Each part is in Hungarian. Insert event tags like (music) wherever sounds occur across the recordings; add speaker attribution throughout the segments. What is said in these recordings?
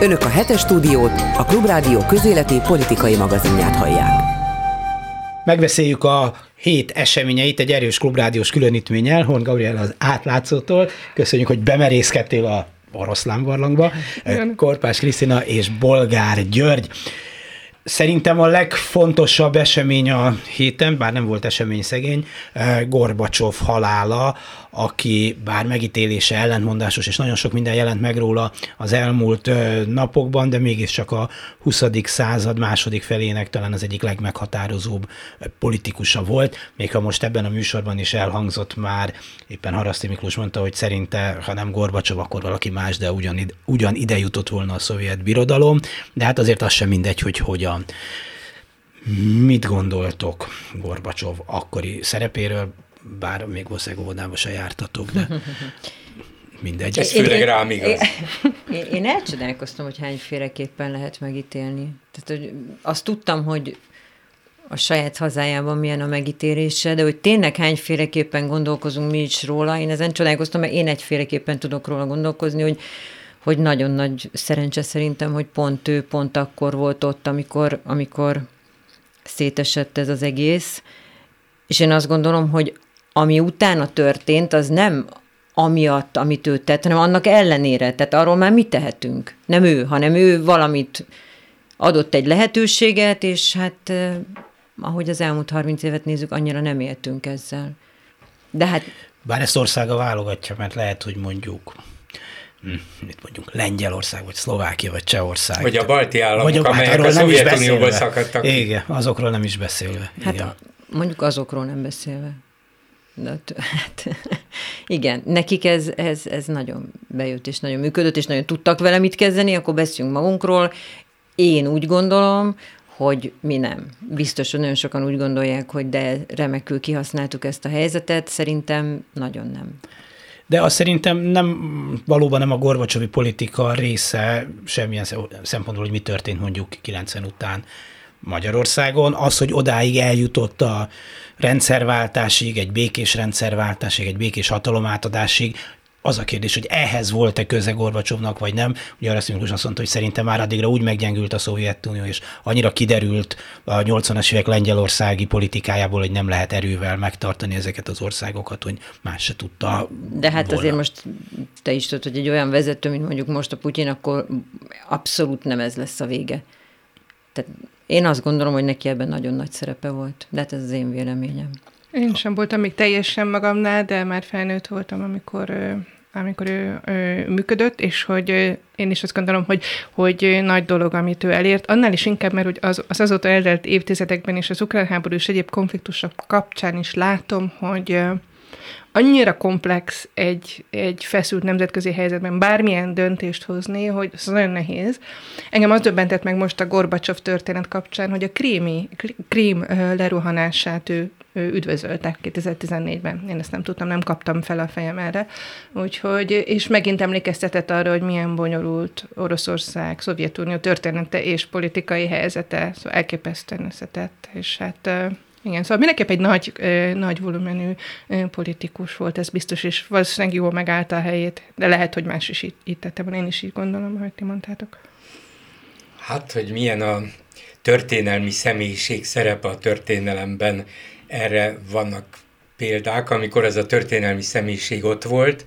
Speaker 1: Önök a hetes stúdiót, a Klubrádió közéleti politikai magazinját hallják.
Speaker 2: Megbeszéljük a hét eseményeit egy erős klubrádiós különítménnyel, Horn Gabriel az átlátszótól. Köszönjük, hogy bemerészkedtél a oroszlán barlangba. Korpás Krisztina és Bolgár György. Szerintem a legfontosabb esemény a héten, bár nem volt esemény szegény, eh, Gorbacsov halála, aki bár megítélése ellentmondásos, és nagyon sok minden jelent meg róla az elmúlt napokban, de mégiscsak a 20. század második felének talán az egyik legmeghatározóbb politikusa volt, még ha most ebben a műsorban is elhangzott már, éppen Haraszti Miklós mondta, hogy szerinte, ha nem Gorbacsov, akkor valaki más, de ugyan, ugyan ide jutott volna a szovjet birodalom, de hát azért az sem mindegy, hogy hogyan. Mit gondoltok Gorbacsov akkori szerepéről, bár még valószínűleg óvodába se jártatok, de (laughs) mindegy.
Speaker 3: Ez főleg rám igaz. (laughs)
Speaker 4: Én, én elcsodálkoztam, hogy hányféleképpen lehet megítélni. Tehát, hogy azt tudtam, hogy a saját hazájában milyen a megítélése, de hogy tényleg hányféleképpen gondolkozunk mi is róla, én ezen csodálkoztam, mert én egyféleképpen tudok róla gondolkozni, hogy hogy nagyon nagy szerencse szerintem, hogy pont ő pont akkor volt ott, amikor, amikor szétesett ez az egész. És én azt gondolom, hogy ami utána történt, az nem amiatt, amit ő tett, hanem annak ellenére. Tehát arról már mit tehetünk? Nem ő, hanem ő valamit adott egy lehetőséget, és hát ahogy az elmúlt 30 évet nézzük, annyira nem éltünk ezzel. De hát...
Speaker 2: Bár ezt országa válogatja, mert lehet, hogy mondjuk Hm, mit mondjuk, Lengyelország, vagy Szlovákia, vagy Csehország.
Speaker 3: Vagy a balti államok, vagy a, amelyek hát a Szovjetunióból szakadtak.
Speaker 2: Igen, azokról nem is beszélve.
Speaker 4: Hát igen. mondjuk azokról nem beszélve. (laughs) Hát, igen, nekik ez, ez, ez nagyon bejött, és nagyon működött, és nagyon tudtak vele mit kezdeni, akkor beszéljünk magunkról. Én úgy gondolom, hogy mi nem. Biztos, hogy nagyon sokan úgy gondolják, hogy de remekül kihasználtuk ezt a helyzetet, szerintem nagyon nem
Speaker 2: de azt szerintem nem, valóban nem a Gorbacsovi politika része semmilyen szempontból, hogy mi történt mondjuk 90 után Magyarországon. Az, hogy odáig eljutott a rendszerváltásig, egy békés rendszerváltásig, egy békés hatalomátadásig, az a kérdés, hogy ehhez volt-e köze Gorbacsovnak, vagy nem. Ugye arra Miklós azt mondta, hogy szerintem már addigra úgy meggyengült a Szovjetunió, és annyira kiderült a 80-as évek lengyelországi politikájából, hogy nem lehet erővel megtartani ezeket az országokat, hogy más se tudta.
Speaker 4: De hát volna. azért most te is tudod, hogy egy olyan vezető, mint mondjuk most a Putyin, akkor abszolút nem ez lesz a vége. Tehát én azt gondolom, hogy neki ebben nagyon nagy szerepe volt. De hát ez az én véleményem.
Speaker 5: Én sem voltam még teljesen magamnál, de már felnőtt voltam, amikor amikor ő, ő működött, és hogy én is azt gondolom, hogy, hogy nagy dolog, amit ő elért. Annál is inkább, mert hogy az, az azóta eltelt évtizedekben és az ukrán háború és egyéb konfliktusok kapcsán is látom, hogy annyira komplex egy, egy feszült nemzetközi helyzetben bármilyen döntést hozni, hogy ez nagyon nehéz. Engem az döbbentett meg most a Gorbacsov történet kapcsán, hogy a krími, krím leruhanását ő üdvözöltek 2014-ben. Én ezt nem tudtam, nem kaptam fel a fejem erre. Úgyhogy, és megint emlékeztetett arra, hogy milyen bonyolult Oroszország, Szovjetunió története és politikai helyzete, szóval elképesztően összetett, és hát igen, szóval mindenképp egy nagy, nagy volumenű politikus volt, ez biztos, és valószínűleg jól megállta a helyét, de lehet, hogy más is így, így tette, én is így gondolom, hogy ti mondtátok.
Speaker 3: Hát, hogy milyen a történelmi személyiség szerepe a történelemben, erre vannak példák, amikor ez a történelmi személyiség ott volt,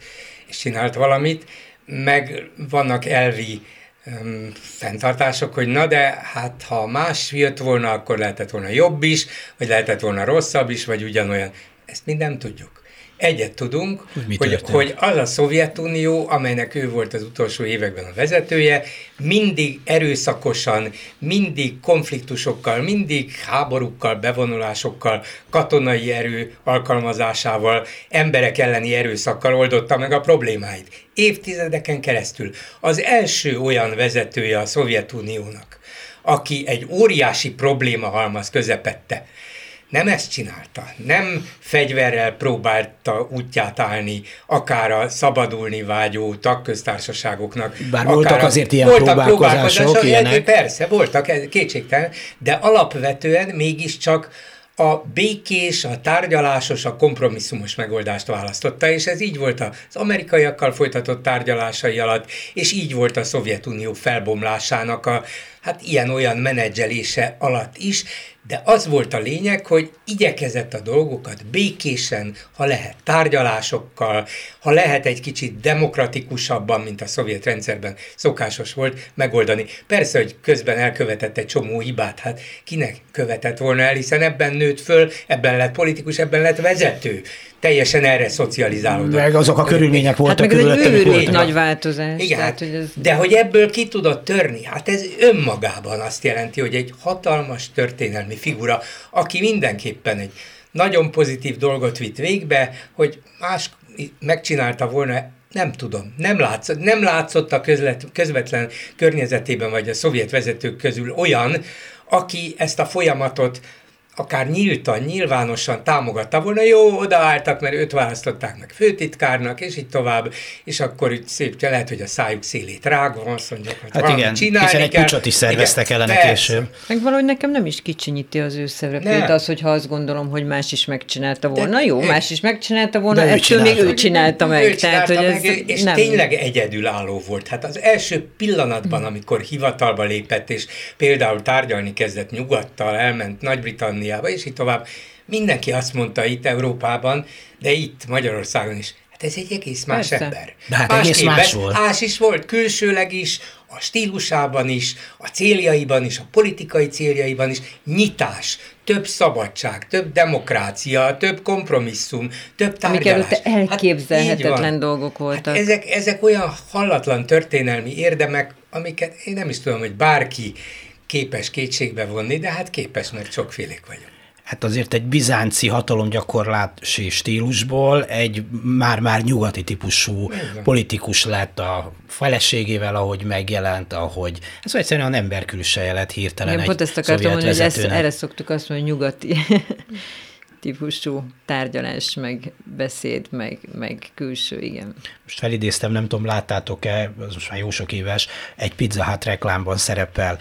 Speaker 3: és csinált valamit, meg vannak elvi um, fenntartások, hogy na de hát ha más jött volna, akkor lehetett volna jobb is, vagy lehetett volna rosszabb is, vagy ugyanolyan. Ezt mind nem tudjuk. Egyet tudunk, hogy, hogy, hogy az a Szovjetunió, amelynek ő volt az utolsó években a vezetője, mindig erőszakosan, mindig konfliktusokkal, mindig háborúkkal, bevonulásokkal, katonai erő alkalmazásával, emberek elleni erőszakkal oldotta meg a problémáit. Évtizedeken keresztül. Az első olyan vezetője a Szovjetuniónak, aki egy óriási probléma halmaz közepette, nem ezt csinálta. Nem fegyverrel próbálta útját állni, akár a szabadulni vágyó tagköztársaságoknak.
Speaker 2: Bár voltak azért ilyen voltak próbálkozások, próbálkozások
Speaker 3: ilyenek. Persze, voltak, kétségtelen, de alapvetően mégiscsak a békés, a tárgyalásos, a kompromisszumos megoldást választotta, és ez így volt az amerikaiakkal folytatott tárgyalásai alatt, és így volt a Szovjetunió felbomlásának a hát ilyen-olyan menedzselése alatt is, de az volt a lényeg, hogy igyekezett a dolgokat békésen, ha lehet tárgyalásokkal, ha lehet egy kicsit demokratikusabban, mint a szovjet rendszerben szokásos volt, megoldani. Persze, hogy közben elkövetett egy csomó hibát, hát kinek követett volna el, hiszen ebben nőtt föl, ebben lett politikus, ebben lett vezető teljesen erre szocializálódott.
Speaker 2: Meg azok a körülmények voltak
Speaker 4: hát meg ez egy őrült nagy változás.
Speaker 3: Igen, tehát, hogy ez... de hogy ebből ki tudott törni, hát ez önmagában azt jelenti, hogy egy hatalmas történelmi figura, aki mindenképpen egy nagyon pozitív dolgot vitt végbe, hogy más megcsinálta volna nem tudom, nem látszott, nem látszott a közlet, közvetlen környezetében, vagy a szovjet vezetők közül olyan, aki ezt a folyamatot akár nyíltan, nyilvánosan támogatta volna, jó, odaálltak, mert őt választották meg főtitkárnak, és így tovább, és akkor így szép, lehet, hogy a szájuk szélét rágva, azt mondják, hogy
Speaker 2: hát igen, csinálni hiszen egy pucsot is szerveztek igen, ellene később.
Speaker 4: Meg valahogy nekem nem is kicsinyíti az ő szerepét az, hogyha azt gondolom, hogy más is megcsinálta volna. De, jó, más is megcsinálta volna, ettől csinálta. még ő csinálta meg. Ő
Speaker 3: tehát, hogy ez és nem. tényleg egyedülálló volt. Hát az első pillanatban, amikor hivatalba lépett, és például tárgyalni kezdett nyugattal, elment Nagy-Britannia Angliába, és így tovább. Mindenki azt mondta itt Európában, de itt Magyarországon is, hát ez egy egész más Persze. ember.
Speaker 2: De hát más egész más volt.
Speaker 3: Más is volt, külsőleg is, a stílusában is, a céljaiban is, a politikai céljaiban is, nyitás, több szabadság, több demokrácia, több kompromisszum, több tárgyalás.
Speaker 4: Amik előtte elképzelhetetlen hát dolgok voltak.
Speaker 3: Hát ezek, ezek olyan hallatlan történelmi érdemek, amiket én nem is tudom, hogy bárki képes kétségbe vonni, de hát képes, mert sokfélék vagyok.
Speaker 2: Hát azért egy bizánci hatalomgyakorlási stílusból egy már-már nyugati típusú Igen. politikus lett a feleségével, ahogy megjelent, ahogy... Ez egyszerűen a ember külseje lett hirtelen Igen, egy pont ezt akartam mondani, hogy ezt,
Speaker 4: erre szoktuk azt mondani, hogy nyugati típusú tárgyalás, meg beszéd, meg, meg külső, igen.
Speaker 2: Most felidéztem, nem tudom, láttátok-e, az most már jó sok éves, egy Pizza Hut reklámban szerepel,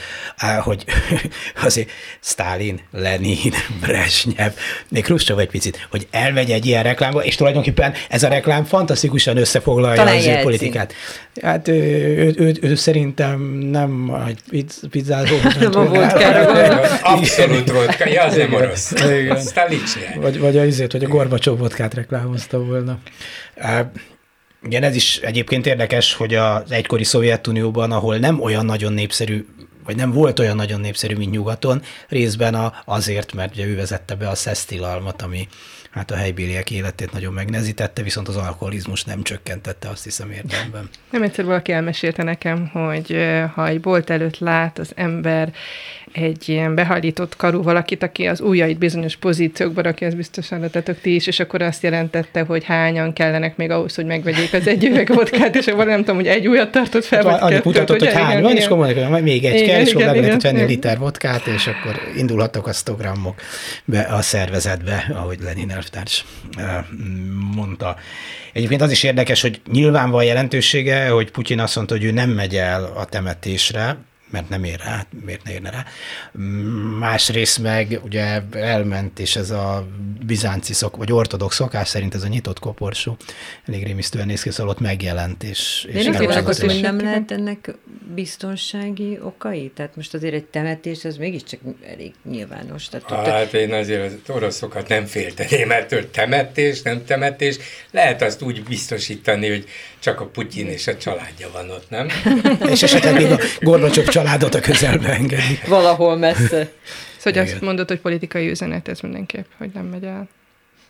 Speaker 2: hogy (laughs) azért Stalin, Lenin, Brezsnyev, még Khrushchev egy picit, hogy elmegy egy ilyen reklámba, és tulajdonképpen ez a reklám fantasztikusan összefoglalja Talán az ő politikát. Hát ő, ő, ő, ő, szerintem nem egy pizzázó. (laughs)
Speaker 4: Nem a vodkára
Speaker 3: Abszolút vodka, ja, az nem orosz. Stalin
Speaker 2: vagy, vagy a izét, hogy a Gorbacsov vodkát reklámozta volna. Igen, ez is egyébként érdekes, hogy az egykori Szovjetunióban, ahol nem olyan nagyon népszerű vagy nem volt olyan nagyon népszerű, mint nyugaton, részben a, azért, mert ugye ő vezette be a szesztilalmat, ami hát a helybéliek életét nagyon megnezítette, viszont az alkoholizmus nem csökkentette, azt hiszem érdemben.
Speaker 5: Nem egyszer valaki elmesélte nekem, hogy ha egy bolt előtt lát az ember egy ilyen behajlított karú valakit, aki az ujjait bizonyos pozíciókban rakja, ez biztosan letetek ti is, és akkor azt jelentette, hogy hányan kellenek még ahhoz, hogy megvegyék az egy üveg vodkát, és akkor nem tudom, hogy egy újat tartott fel,
Speaker 2: hát, vagy mutatott, hogy, hány van, és mondjuk, még egy igen, kell, és akkor lehetett venni liter vodkát, és akkor indulhattak a 100 grammok be a szervezetbe, ahogy Lenin elvtárs mondta. Egyébként az is érdekes, hogy nyilván van jelentősége, hogy Putyin azt mondta, hogy ő nem megy el a temetésre, mert nem ér rá, miért ne érne rá. Másrészt meg ugye elment, és ez a bizánci szok, vagy ortodox szokás szerint ez a nyitott koporsó, elég rémisztően néz ki, szóval ott megjelent. És,
Speaker 4: De és én nem azt, hogy nem lehet ennek biztonsági okai? Tehát most azért egy temetés, az mégiscsak elég nyilvános. Tehát
Speaker 3: hát én azért az oroszokat nem félteném, mert temetés, nem temetés, lehet azt úgy biztosítani, hogy csak a Putyin és a családja van ott, nem? (laughs)
Speaker 2: és esetleg még a Gorbacsov családot a közelbe engedi. (laughs)
Speaker 4: Valahol messze. (laughs)
Speaker 5: Szóval azt mondod, hogy politikai üzenet ez mindenképp, hogy nem megy el.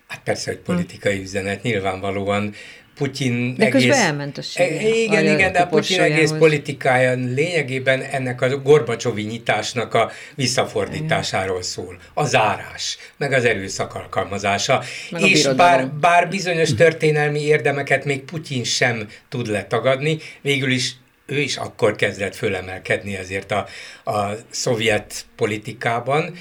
Speaker 3: Hát persze, hogy politikai hm. üzenet, nyilvánvalóan Putyin
Speaker 4: de egész... elment a sír,
Speaker 3: e, Igen, a igen, de a Putyin egész politikája lényegében ennek a Gorbacsovi nyitásnak a visszafordításáról szól. A zárás, meg az erőszak alkalmazása. Meg és bár, bár bizonyos történelmi érdemeket még Putyin sem tud letagadni, végül is ő is akkor kezdett fölemelkedni ezért a, a szovjet politikában.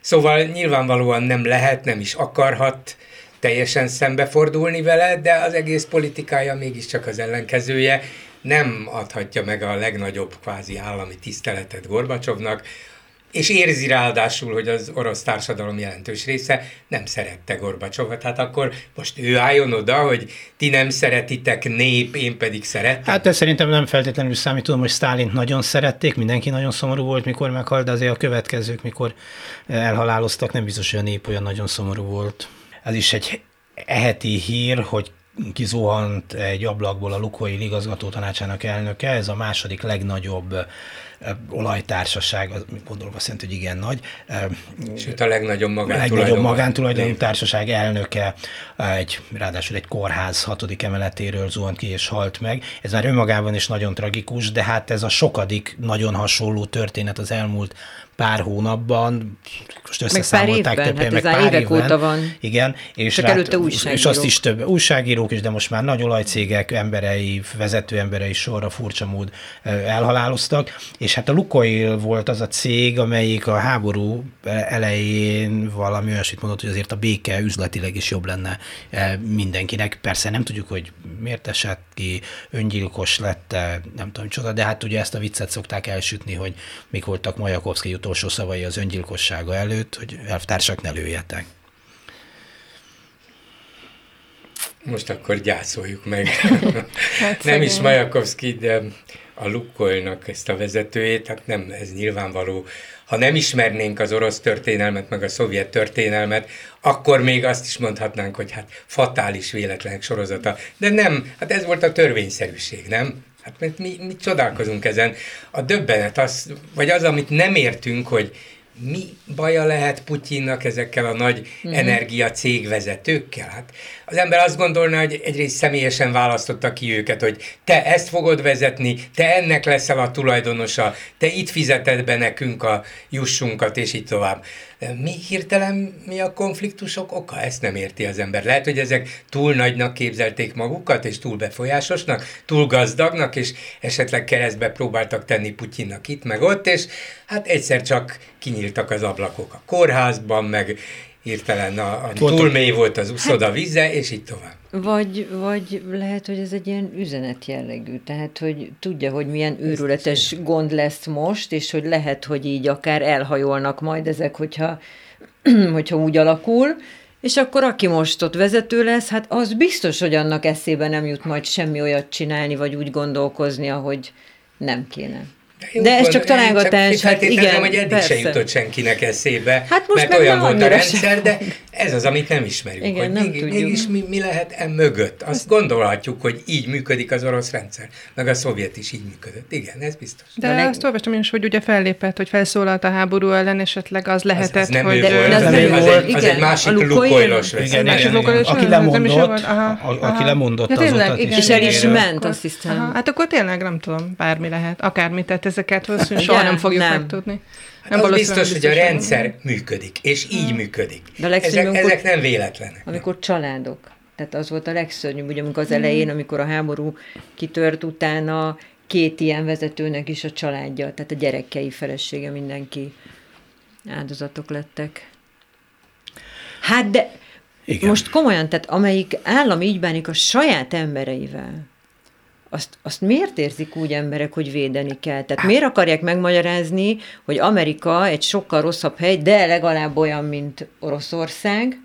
Speaker 3: Szóval nyilvánvalóan nem lehet, nem is akarhat teljesen szembefordulni vele, de az egész politikája mégiscsak az ellenkezője. Nem adhatja meg a legnagyobb kvázi állami tiszteletet Gorbacsovnak, és érzi ráadásul, hogy az orosz társadalom jelentős része nem szerette Gorbacsovat. Hát akkor most ő álljon oda, hogy ti nem szeretitek nép, én pedig szeretem.
Speaker 2: Hát ez szerintem nem feltétlenül számít. Tudom, hogy Stálint nagyon szerették, mindenki nagyon szomorú volt, mikor meghalt, de azért a következők, mikor elhaláloztak, nem biztos, hogy a nép olyan nagyon szomorú volt. Ez is egy eheti hír, hogy kizuhant egy ablakból a Lukoil igazgató tanácsának elnöke, ez a második legnagyobb olajtársaság, az gondolom azt jelenti, hogy igen nagy.
Speaker 3: Sőt, a legnagyobb
Speaker 2: magántulajdonú, legnagyobb magántulajdonú társaság elnöke, egy, ráadásul egy kórház hatodik emeletéről zuhant ki és halt meg. Ez már önmagában is nagyon tragikus, de hát ez a sokadik nagyon hasonló történet az elmúlt pár hónapban, most összeszámolták
Speaker 4: több hát meg pár évek évben, óta van.
Speaker 2: Igen, és,
Speaker 4: Csak rát, előtte újságírók.
Speaker 2: és azt is több újságírók is, de most már nagy olajcégek emberei, vezető emberei sorra furcsa mód elhaláloztak, és hát a Lukoil volt az a cég, amelyik a háború elején valami olyasmit mondott, hogy azért a béke üzletileg is jobb lenne mindenkinek. Persze nem tudjuk, hogy miért esett ki, öngyilkos lett, nem tudom csoda, de hát ugye ezt a viccet szokták elsütni, hogy mik voltak Majakovszki utolsó szavai az öngyilkossága előtt, hogy elvtársak ne lőjetek.
Speaker 3: Most akkor gyászoljuk meg. (laughs) hát nem is Majakovszki, de a Lukkolnak ezt a vezetőjét, hát nem, ez nyilvánvaló. Ha nem ismernénk az orosz történelmet, meg a szovjet történelmet, akkor még azt is mondhatnánk, hogy hát fatális véletlenek sorozata. De nem, hát ez volt a törvényszerűség, nem? Hát mert mi, mi csodálkozunk ezen. A döbbenet az, vagy az, amit nem értünk, hogy mi baja lehet Putyinnak ezekkel a nagy mm-hmm. energia cégvezetőkkel? Hát az ember azt gondolna, hogy egyrészt személyesen választotta ki őket, hogy te ezt fogod vezetni, te ennek leszel a tulajdonosa, te itt fizeted be nekünk a jussunkat, és így tovább. Mi hirtelen mi a konfliktusok oka? Ezt nem érti az ember. Lehet, hogy ezek túl nagynak képzelték magukat, és túl befolyásosnak, túl gazdagnak, és esetleg keresztbe próbáltak tenni Putyinnak itt, meg ott, és hát egyszer csak kinyíltak az ablakok a kórházban, meg hirtelen a, a túl mély volt az uszoda hát, víze, és így tovább.
Speaker 4: Vagy, vagy lehet, hogy ez egy ilyen üzenet jellegű, tehát, hogy tudja, hogy milyen őrületes gond lesz most, és hogy lehet, hogy így akár elhajolnak majd ezek, hogyha, (clears throat) hogyha úgy alakul, és akkor aki most ott vezető lesz, hát az biztos, hogy annak eszébe nem jut majd semmi olyat csinálni, vagy úgy gondolkozni, ahogy nem kéne. De, De ez csak találgatás,
Speaker 3: hát igen, hogy eddig persze. se jutott senkinek eszébe, hát most mert olyan volt a rendszer, de ez az, amit nem ismerünk. Igen, hogy nem még, tudjuk. Mégis mi, mi lehet e mögött? Azt gondolhatjuk, hogy így működik az orosz rendszer, meg a szovjet is így működött. Igen, ez biztos.
Speaker 5: De, de leg... azt olvastam én is, hogy ugye fellépett, hogy felszólalt a háború ellen, esetleg az lehetett, az,
Speaker 3: az nem
Speaker 5: hogy...
Speaker 3: De, volt, az, nem az, egy, az egy másik lukoilos
Speaker 2: igen, aki lemondott, aki lemondott azóta.
Speaker 4: És el is ment, azt hiszem.
Speaker 5: Hát akkor tényleg nem tudom, bármi lehet, akármit, tehát ezeket valószínűleg soha nem fogjuk megtudni.
Speaker 3: Nem az biztos, hogy a rendszer nem. működik, és így hmm. működik. De ezek, ezek nem véletlenek.
Speaker 4: Amikor családok, tehát az volt a legszörnyűbb, ugye amikor az elején, amikor a háború kitört utána, két ilyen vezetőnek is a családja, tehát a gyerekei, felesége, mindenki áldozatok lettek. Hát de Igen. most komolyan, tehát amelyik állam így bánik a saját embereivel, azt, azt miért érzik úgy emberek, hogy védeni kell? Tehát miért akarják megmagyarázni, hogy Amerika egy sokkal rosszabb hely, de legalább olyan, mint Oroszország,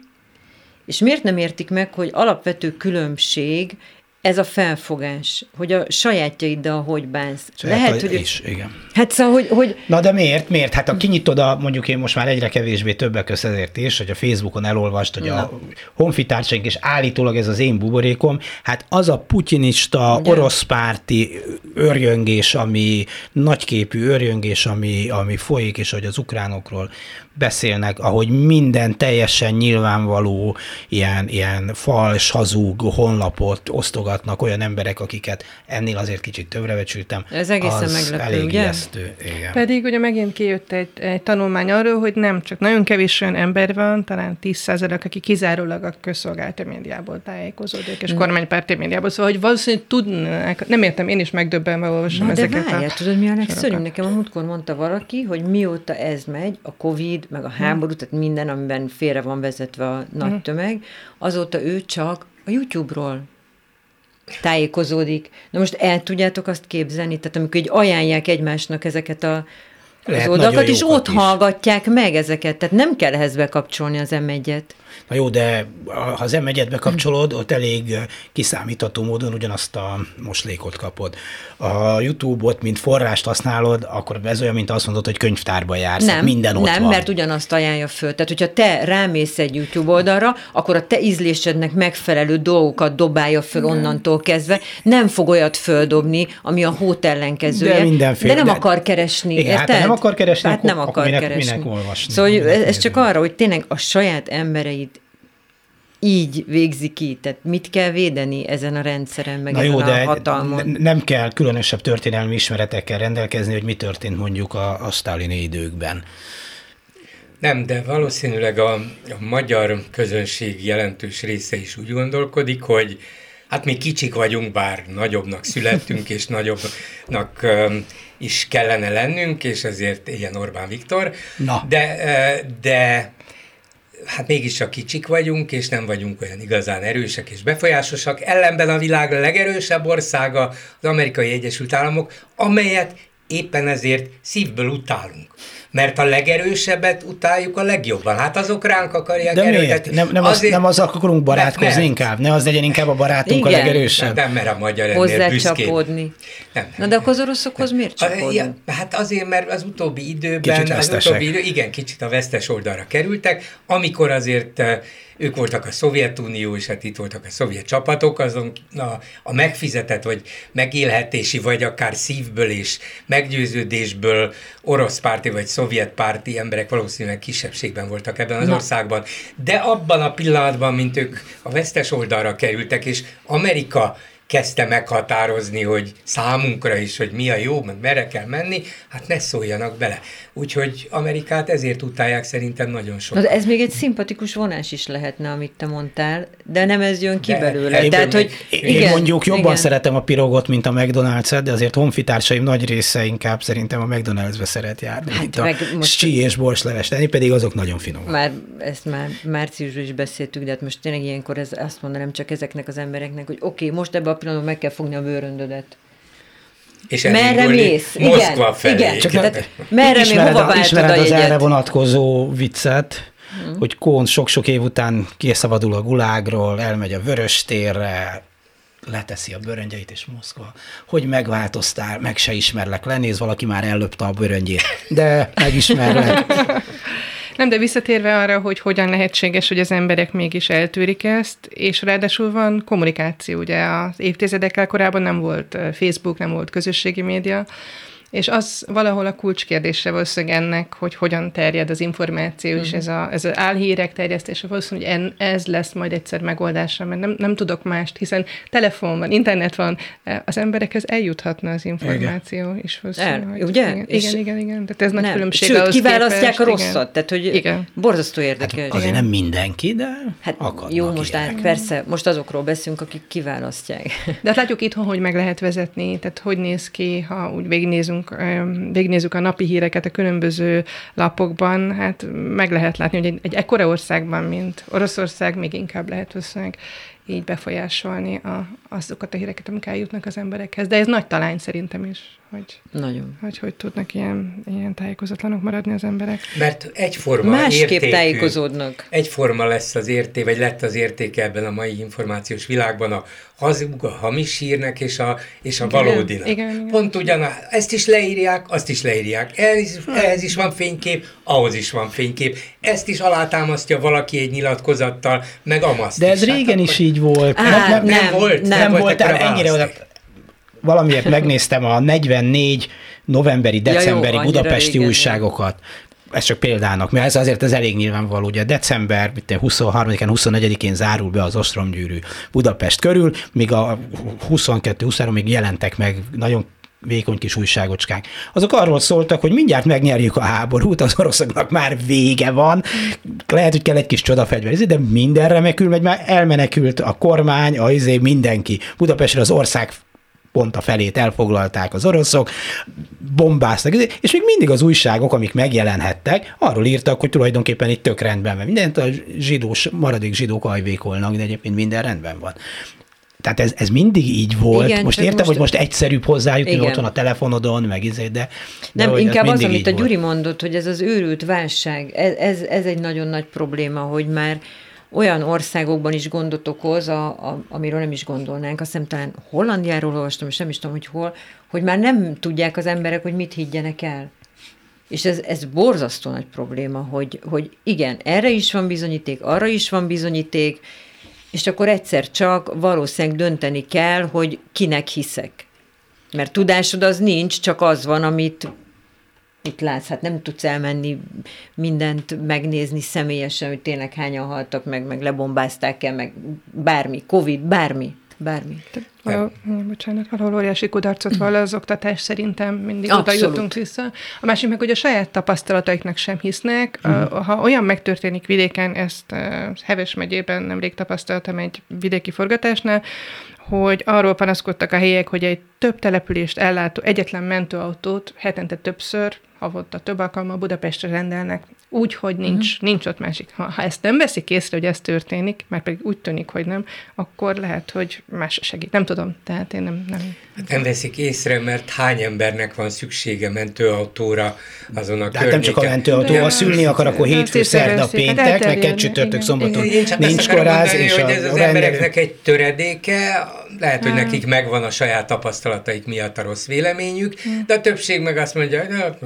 Speaker 4: és miért nem értik meg, hogy alapvető különbség ez a felfogás, hogy a sajátjaiddal hogy bánsz.
Speaker 2: Saját Lehet, hogy... Is, igen.
Speaker 4: Hát szóval, hogy, hogy...
Speaker 2: Na de miért? Miért? Hát ha kinyitod a, mondjuk én most már egyre kevésbé többek között ezért is, hogy a Facebookon elolvast, hogy Na. a honfitársaink, és állítólag ez az én buborékom, hát az a putinista, Ugye? orosz párti örjöngés, ami nagyképű örjöngés, ami, ami folyik, és hogy az ukránokról beszélnek, ahogy minden teljesen nyilvánvaló, ilyen, ilyen fals, hazug honlapot osztogatnak olyan emberek, akiket ennél azért kicsit többre becsültem.
Speaker 4: Ez egészen az meglepő,
Speaker 2: elég
Speaker 4: ugye?
Speaker 2: Ijesztő, igen.
Speaker 5: Pedig ugye megint kijött egy, egy tanulmány arról, hogy nem csak nagyon kevés olyan ember van, talán 10% aki kizárólag a közszolgálati médiából tájékozódik, és mm. kormánypárti médiából. Szóval, hogy valószínűleg tudnák, nem értem, én is megdöbbenve olvasom
Speaker 4: Na,
Speaker 5: ezeket.
Speaker 4: De várjál, tudod, mi a legszörnyűbb? Nekem a múltkor mondta valaki, hogy mióta ez megy, a Covid, meg a háború, tehát minden, amiben félre van vezetve a nagy hm. tömeg, azóta ő csak a YouTube-ról tájékozódik. Na most el tudjátok azt képzelni, tehát amikor így ajánlják egymásnak ezeket a az oldalakat, és ott
Speaker 2: is.
Speaker 4: hallgatják meg ezeket. Tehát nem kell ehhez bekapcsolni az M1-et.
Speaker 2: Na jó, de ha az m bekapcsolod, ott elég kiszámítható módon ugyanazt a moslékot kapod. A YouTube-ot, mint forrást használod, akkor ez olyan, mint azt mondod, hogy könyvtárba jársz,
Speaker 4: Nem,
Speaker 2: minden ott
Speaker 4: nem
Speaker 2: van.
Speaker 4: mert ugyanazt ajánlja föl. Tehát, hogyha te rámész egy YouTube oldalra, akkor a te ízlésednek megfelelő dolgokat dobálja föl onnantól kezdve. Nem fog olyat földobni, ami a hót ellenkezője.
Speaker 2: De mindenféle-
Speaker 4: De nem
Speaker 2: de-
Speaker 4: akar keresni,
Speaker 2: Igen, hát
Speaker 4: érted?
Speaker 2: ha nem akar keresni,
Speaker 4: hát nem akar
Speaker 2: minek-
Speaker 4: keresni.
Speaker 2: minek olvasni?
Speaker 4: Szóval
Speaker 2: Minek
Speaker 4: ez
Speaker 2: nézni?
Speaker 4: csak arra, hogy tényleg a saját embereid így végzi ki. Tehát mit kell védeni ezen a rendszeren, meg
Speaker 2: Na
Speaker 4: ezen
Speaker 2: jó,
Speaker 4: a
Speaker 2: de
Speaker 4: hatalmon?
Speaker 2: n- nem kell különösebb történelmi ismeretekkel rendelkezni, hogy mi történt mondjuk a, a sztálini időkben.
Speaker 3: Nem, de valószínűleg a, a magyar közönség jelentős része is úgy gondolkodik, hogy hát mi kicsik vagyunk, bár nagyobbnak születtünk, és nagyobbnak is kellene lennünk, és ezért ilyen Orbán Viktor.
Speaker 2: Na.
Speaker 3: De, ö, de hát mégiscsak kicsik vagyunk, és nem vagyunk olyan igazán erősek és befolyásosak. Ellenben a világ legerősebb országa az Amerikai Egyesült Államok, amelyet éppen ezért szívből utálunk. Mert a legerősebbet utáljuk a legjobban. Hát azok ránk akarják
Speaker 2: De miért?
Speaker 3: erőltetni.
Speaker 2: Nem, nem, az, nem azzal akarunk barátkozni
Speaker 3: Mert-
Speaker 2: inkább? Ne az legyen inkább a barátunk
Speaker 4: Igen.
Speaker 2: a legerősebb?
Speaker 3: Nem, mert a magyar ennél.
Speaker 4: Hozzácsapódni.
Speaker 3: Nem, nem.
Speaker 4: Na de akkor az oroszokhoz miért
Speaker 3: ja, hát azért, mert az utóbbi időben,
Speaker 2: Kicsit
Speaker 3: az utóbbi idő, igen, kicsit a vesztes oldalra kerültek, amikor azért eh, ők voltak a Szovjetunió, és hát itt voltak a szovjet csapatok, azon a, a megfizetett, vagy megélhetési, vagy akár szívből és meggyőződésből orosz párti, vagy szovjet párti emberek valószínűleg kisebbségben voltak ebben az
Speaker 4: Na.
Speaker 3: országban. De abban a pillanatban, mint ők a vesztes oldalra kerültek, és Amerika kezdte meghatározni, hogy számunkra is, hogy mi a jó, meg merre kell menni, hát ne szóljanak bele. Úgyhogy Amerikát ezért utálják szerintem nagyon
Speaker 4: Na,
Speaker 3: sokan.
Speaker 4: de ez még egy szimpatikus vonás is lehetne, amit te mondtál, de nem ez jön ki
Speaker 3: De
Speaker 4: belőle.
Speaker 3: ebből
Speaker 4: Tehát, hogy
Speaker 2: Én
Speaker 4: igen,
Speaker 2: mondjuk jobban
Speaker 4: igen.
Speaker 2: szeretem a pirogot, mint a McDonald's-et, de azért honfitársaim nagy része inkább szerintem a McDonald's-be szeret járni,
Speaker 4: Hát
Speaker 2: mint a
Speaker 4: meg most-
Speaker 2: csí és borsleves tenni, pedig azok nagyon finomak.
Speaker 4: Már ezt már márciusban is beszéltük, de hát most tényleg ilyenkor ez, azt mondanám csak ezeknek az embereknek, hogy oké, okay, most ebben a pillanatban meg kell fogni a bőröndödet.
Speaker 3: És
Speaker 4: Merre mész? Igen,
Speaker 3: Moszkva felé.
Speaker 4: igen.
Speaker 2: Csak
Speaker 4: Tehát merre mi,
Speaker 2: ismered,
Speaker 4: hova
Speaker 2: a, ismered
Speaker 4: a
Speaker 2: az erre vonatkozó viccet, hmm. hogy Kohn sok-sok év után kiszabadul a gulágról, elmegy a vörös térre, leteszi a bőröngyeit, és Moszkva, hogy megváltoztál, meg se ismerlek, lenéz, valaki már ellöpte a bőröngyét, de megismerlek. (laughs)
Speaker 5: Nem, de visszatérve arra, hogy hogyan lehetséges, hogy az emberek mégis eltűrik ezt, és ráadásul van kommunikáció, ugye az évtizedekkel korábban nem volt eh, Facebook, nem volt közösségi média, és az valahol a kulcskérdése valószínűleg ennek, hogy hogyan terjed az információ, és ez, a, ez az álhírek terjesztése valószínűleg, en, ez lesz majd egyszer megoldása, mert nem, nem tudok mást, hiszen telefon van, internet van, eh, az emberekhez eljuthatna az információ, és valószínűleg,
Speaker 4: El,
Speaker 5: hogy-
Speaker 4: ugye?
Speaker 5: Igen,
Speaker 4: És-
Speaker 5: igen, igen, igen, tehát ez nagy
Speaker 4: Nem.
Speaker 5: különbség
Speaker 4: Sőt,
Speaker 5: ahhoz
Speaker 4: kiválasztják
Speaker 5: képest,
Speaker 4: a
Speaker 5: igen.
Speaker 4: rosszat, tehát hogy
Speaker 5: Igen.
Speaker 4: borzasztó érdekes.
Speaker 2: Hát azért nem mindenki, de
Speaker 4: Hát
Speaker 2: akadnak
Speaker 4: jó, most
Speaker 2: ilyenek.
Speaker 4: át, persze, most azokról beszélünk, akik kiválasztják.
Speaker 5: De hát látjuk itthon, hogy meg lehet vezetni, tehát hogy néz ki, ha úgy végignézünk, öm, végignézzük a napi híreket a különböző lapokban, hát meg lehet látni, hogy egy, egy ekkora országban, mint Oroszország, még inkább lehet valószínűleg így befolyásolni a, azokat a híreket, amik eljutnak az emberekhez. De ez nagy talány szerintem is, hogy
Speaker 4: Nagyon.
Speaker 5: hogy, hogy tudnak ilyen, ilyen tájékozatlanok maradni az emberek.
Speaker 3: Mert egyforma
Speaker 4: Másképp
Speaker 3: értékű,
Speaker 4: tájékozódnak.
Speaker 3: Egyforma lesz az érté, vagy lett az értéke ebben a mai információs világban a hazug, a hamis hírnek és a, és a
Speaker 5: Igen,
Speaker 3: valódinak.
Speaker 5: igen, igen.
Speaker 3: Pont ugyanaz. Ezt is leírják, azt is leírják. Ehhez, ehhez is van fénykép, ahhoz is van fénykép. Ezt is alátámasztja valaki egy nyilatkozattal, meg amazt
Speaker 2: De ez
Speaker 3: is. Hát
Speaker 2: régen
Speaker 3: akkor-
Speaker 2: is így volt.
Speaker 4: Á,
Speaker 3: nem, nem volt,
Speaker 4: nem
Speaker 2: nem
Speaker 3: volt ekkora
Speaker 2: ennyire oda. Valamiért megnéztem a 44 novemberi,
Speaker 4: Ja, jó,
Speaker 2: decemberi budapesti
Speaker 4: régen,
Speaker 2: újságokat. Ez csak példának, mert ez azért ez elég nyilvánvaló. Ugye december mit tudom, 23-án, 24-én zárul be az ostromgyűrű Budapest körül, míg a 22-23 még jelentek meg nagyon vékony kis újságocskák. Azok arról szóltak, hogy mindjárt megnyerjük a háborút, az oroszoknak már vége van, lehet, hogy kell egy kis csodafegyver, de minden remekül megy, már elmenekült a kormány, a izé, mindenki. Budapestre az ország pont a felét elfoglalták az oroszok, bombáztak, és még mindig az újságok, amik megjelenhettek, arról írtak, hogy tulajdonképpen itt tök rendben van. Mindent a zsidós, maradék zsidók ajvékolnak, de egyébként minden rendben van. Tehát ez, ez mindig így volt.
Speaker 4: Igen,
Speaker 2: most értem,
Speaker 4: most-
Speaker 2: hogy most egyszerűbb hozzájutni,
Speaker 4: Igen.
Speaker 2: ott van a telefonodon, meg izé, de, de
Speaker 4: Nem, inkább az, amit a
Speaker 2: volt.
Speaker 4: Gyuri mondott, hogy ez az őrült válság, ez, ez, ez egy nagyon nagy probléma, hogy már olyan országokban is gondot okoz, a, a, amiről nem is gondolnánk. Azt hiszem talán Hollandiáról olvastam, és nem is tudom, hogy hol, hogy már nem tudják az emberek, hogy mit higgyenek el. És ez, ez borzasztó nagy probléma, hogy, hogy igen, erre is van bizonyíték, arra is van bizonyíték, és akkor egyszer csak valószínűleg dönteni kell, hogy kinek hiszek. Mert tudásod az nincs, csak az van, amit itt látsz. Hát nem tudsz elmenni mindent megnézni személyesen, hogy tényleg hányan haltak meg, meg lebombázták-e, meg bármi, Covid, bármi, bármi.
Speaker 5: Valahol, bocsánat, valahol óriási kudarcot vall az oktatás szerintem, mindig oda
Speaker 4: Abszolút.
Speaker 5: jutunk vissza. A másik meg, hogy a saját tapasztalataiknak sem hisznek. Uh, Ha olyan megtörténik vidéken, ezt Heves megyében nemrég tapasztaltam egy vidéki forgatásnál, hogy arról panaszkodtak a helyiek, hogy egy több települést ellátó egyetlen mentőautót hetente többször, havonta több alkalommal Budapestre rendelnek, úgy, hogy nincs, uh-huh. nincs ott másik. Ha, ha ezt nem veszik észre, hogy ez történik, mert pedig úgy tűnik, hogy nem, akkor lehet, hogy más segít. Nem tudom, tehát én nem... nem.
Speaker 3: Hát nem veszik észre, mert hány embernek van szüksége mentőautóra azon a
Speaker 2: De hát nem csak a
Speaker 3: környéken.
Speaker 2: mentőautó, ha szülni akar, akkor hétfő, szerda,
Speaker 5: észreveszik, hát
Speaker 2: péntek, meg kettő csütörtök, szombaton
Speaker 3: Én csak
Speaker 2: nincs
Speaker 3: mondani,
Speaker 2: és
Speaker 3: hogy
Speaker 2: a
Speaker 3: ez az embereknek egy töredéke, lehet, hogy nekik megvan a saját tapasztalataik miatt a rossz véleményük, de a többség meg azt mondja, hogy de,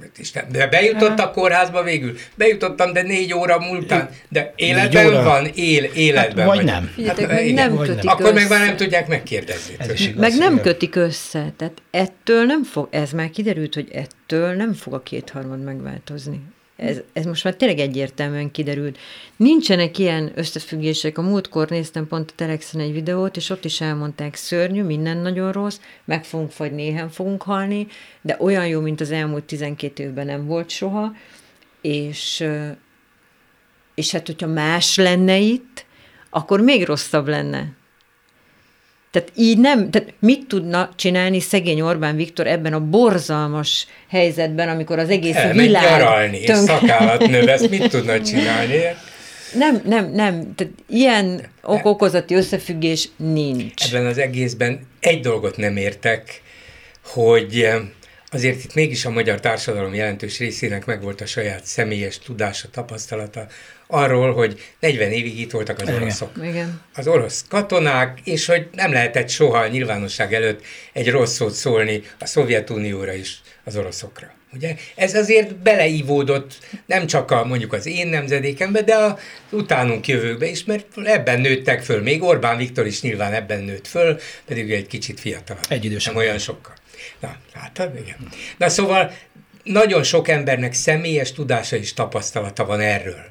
Speaker 3: mit Isten, de bejutott a kórházba végül, bejutottam, de négy óra múltán, de életben van, él, életben
Speaker 2: vagy
Speaker 3: vagy.
Speaker 2: nem.
Speaker 4: Figyeljetek,
Speaker 3: Hát,
Speaker 4: meg
Speaker 3: igen.
Speaker 4: nem
Speaker 2: vagy
Speaker 4: kötik
Speaker 2: nem.
Speaker 3: Akkor meg már nem tudják megkérdezni.
Speaker 2: Ez is igaz.
Speaker 4: Meg nem
Speaker 2: igen.
Speaker 4: kötik össze. Tehát ettől nem fog, ez már kiderült, hogy ettől nem fog a kétharmad megváltozni. Ez, ez most már tényleg egyértelműen kiderült. Nincsenek ilyen összefüggések. A múltkor néztem pont a Telexen egy videót, és ott is elmondták, szörnyű, minden nagyon rossz, meg fogunk vagy néhen fogunk halni, de olyan jó, mint az elmúlt 12 évben nem volt soha, és, és hát, hogyha más lenne itt, akkor még rosszabb lenne. Tehát így nem, tehát mit tudna csinálni szegény Orbán Viktor ebben a borzalmas helyzetben, amikor az egész
Speaker 3: Elmegy
Speaker 4: világ
Speaker 3: nyaralni, és szakállat növesz, mit (laughs) tudna csinálni?
Speaker 4: Nem, nem, nem. Tehát ilyen ok-okozati összefüggés nincs.
Speaker 3: Ebben az egészben egy dolgot nem értek, hogy eh, azért itt mégis a magyar társadalom jelentős részének megvolt a saját személyes tudása, tapasztalata arról, hogy 40 évig itt voltak az oroszok.
Speaker 4: Igen.
Speaker 3: Az orosz katonák, és hogy nem lehetett soha a nyilvánosság előtt egy rossz szót szólni a Szovjetunióra is az oroszokra. Ugye? Ez azért beleívódott nem csak a, mondjuk az én nemzedékembe, de a utánunk jövőkbe is, mert ebben nőttek föl. Még Orbán Viktor is nyilván ebben nőtt föl, pedig egy kicsit fiatalabb.
Speaker 2: Egy idősebb.
Speaker 3: Nem olyan sokkal. Na, hát igen. Na szóval nagyon sok embernek személyes tudása és tapasztalata van erről.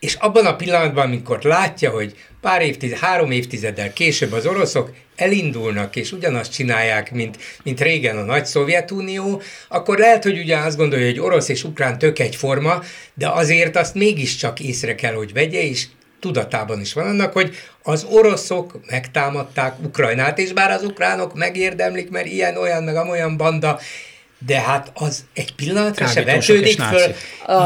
Speaker 3: És abban a pillanatban, amikor látja, hogy pár évtized, három évtizeddel később az oroszok elindulnak, és ugyanazt csinálják, mint, mint régen a nagy Szovjetunió, akkor lehet, hogy ugyan azt gondolja, hogy orosz és ukrán tök egyforma, de azért azt mégiscsak észre kell, hogy vegye, és tudatában is van annak, hogy az oroszok megtámadták Ukrajnát, és bár az ukránok megérdemlik, mert ilyen, olyan, meg amolyan banda, de hát az egy pillanatra se vetődik
Speaker 2: nácik.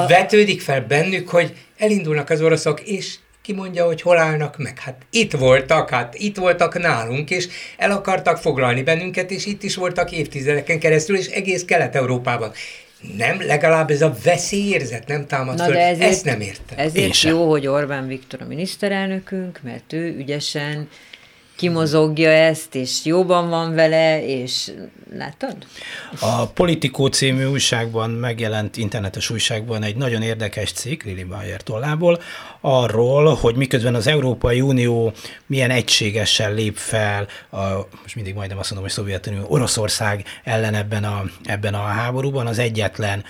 Speaker 3: vetődik fel bennük, hogy elindulnak az oroszok, és ki mondja, hogy hol állnak meg. Hát itt voltak, hát itt voltak nálunk, és el akartak foglalni bennünket, és itt is voltak évtizedeken keresztül, és egész Kelet-Európában. Nem, legalább ez a veszélyérzet nem támad
Speaker 4: Na
Speaker 3: föl.
Speaker 4: de ezért,
Speaker 3: Ezt nem értem.
Speaker 2: Én
Speaker 4: ezért
Speaker 2: sem.
Speaker 4: jó, hogy Orbán Viktor a miniszterelnökünk, mert ő ügyesen kimozogja ezt, és jóban van vele, és látod?
Speaker 2: A Politikó című újságban megjelent internetes újságban egy nagyon érdekes cikk, Lili Bayer tollából, arról, hogy miközben az Európai Unió milyen egységesen lép fel, a, most mindig majdnem azt mondom, hogy Szovjetunió, Oroszország ellen ebben a, ebben a háborúban, az egyetlen,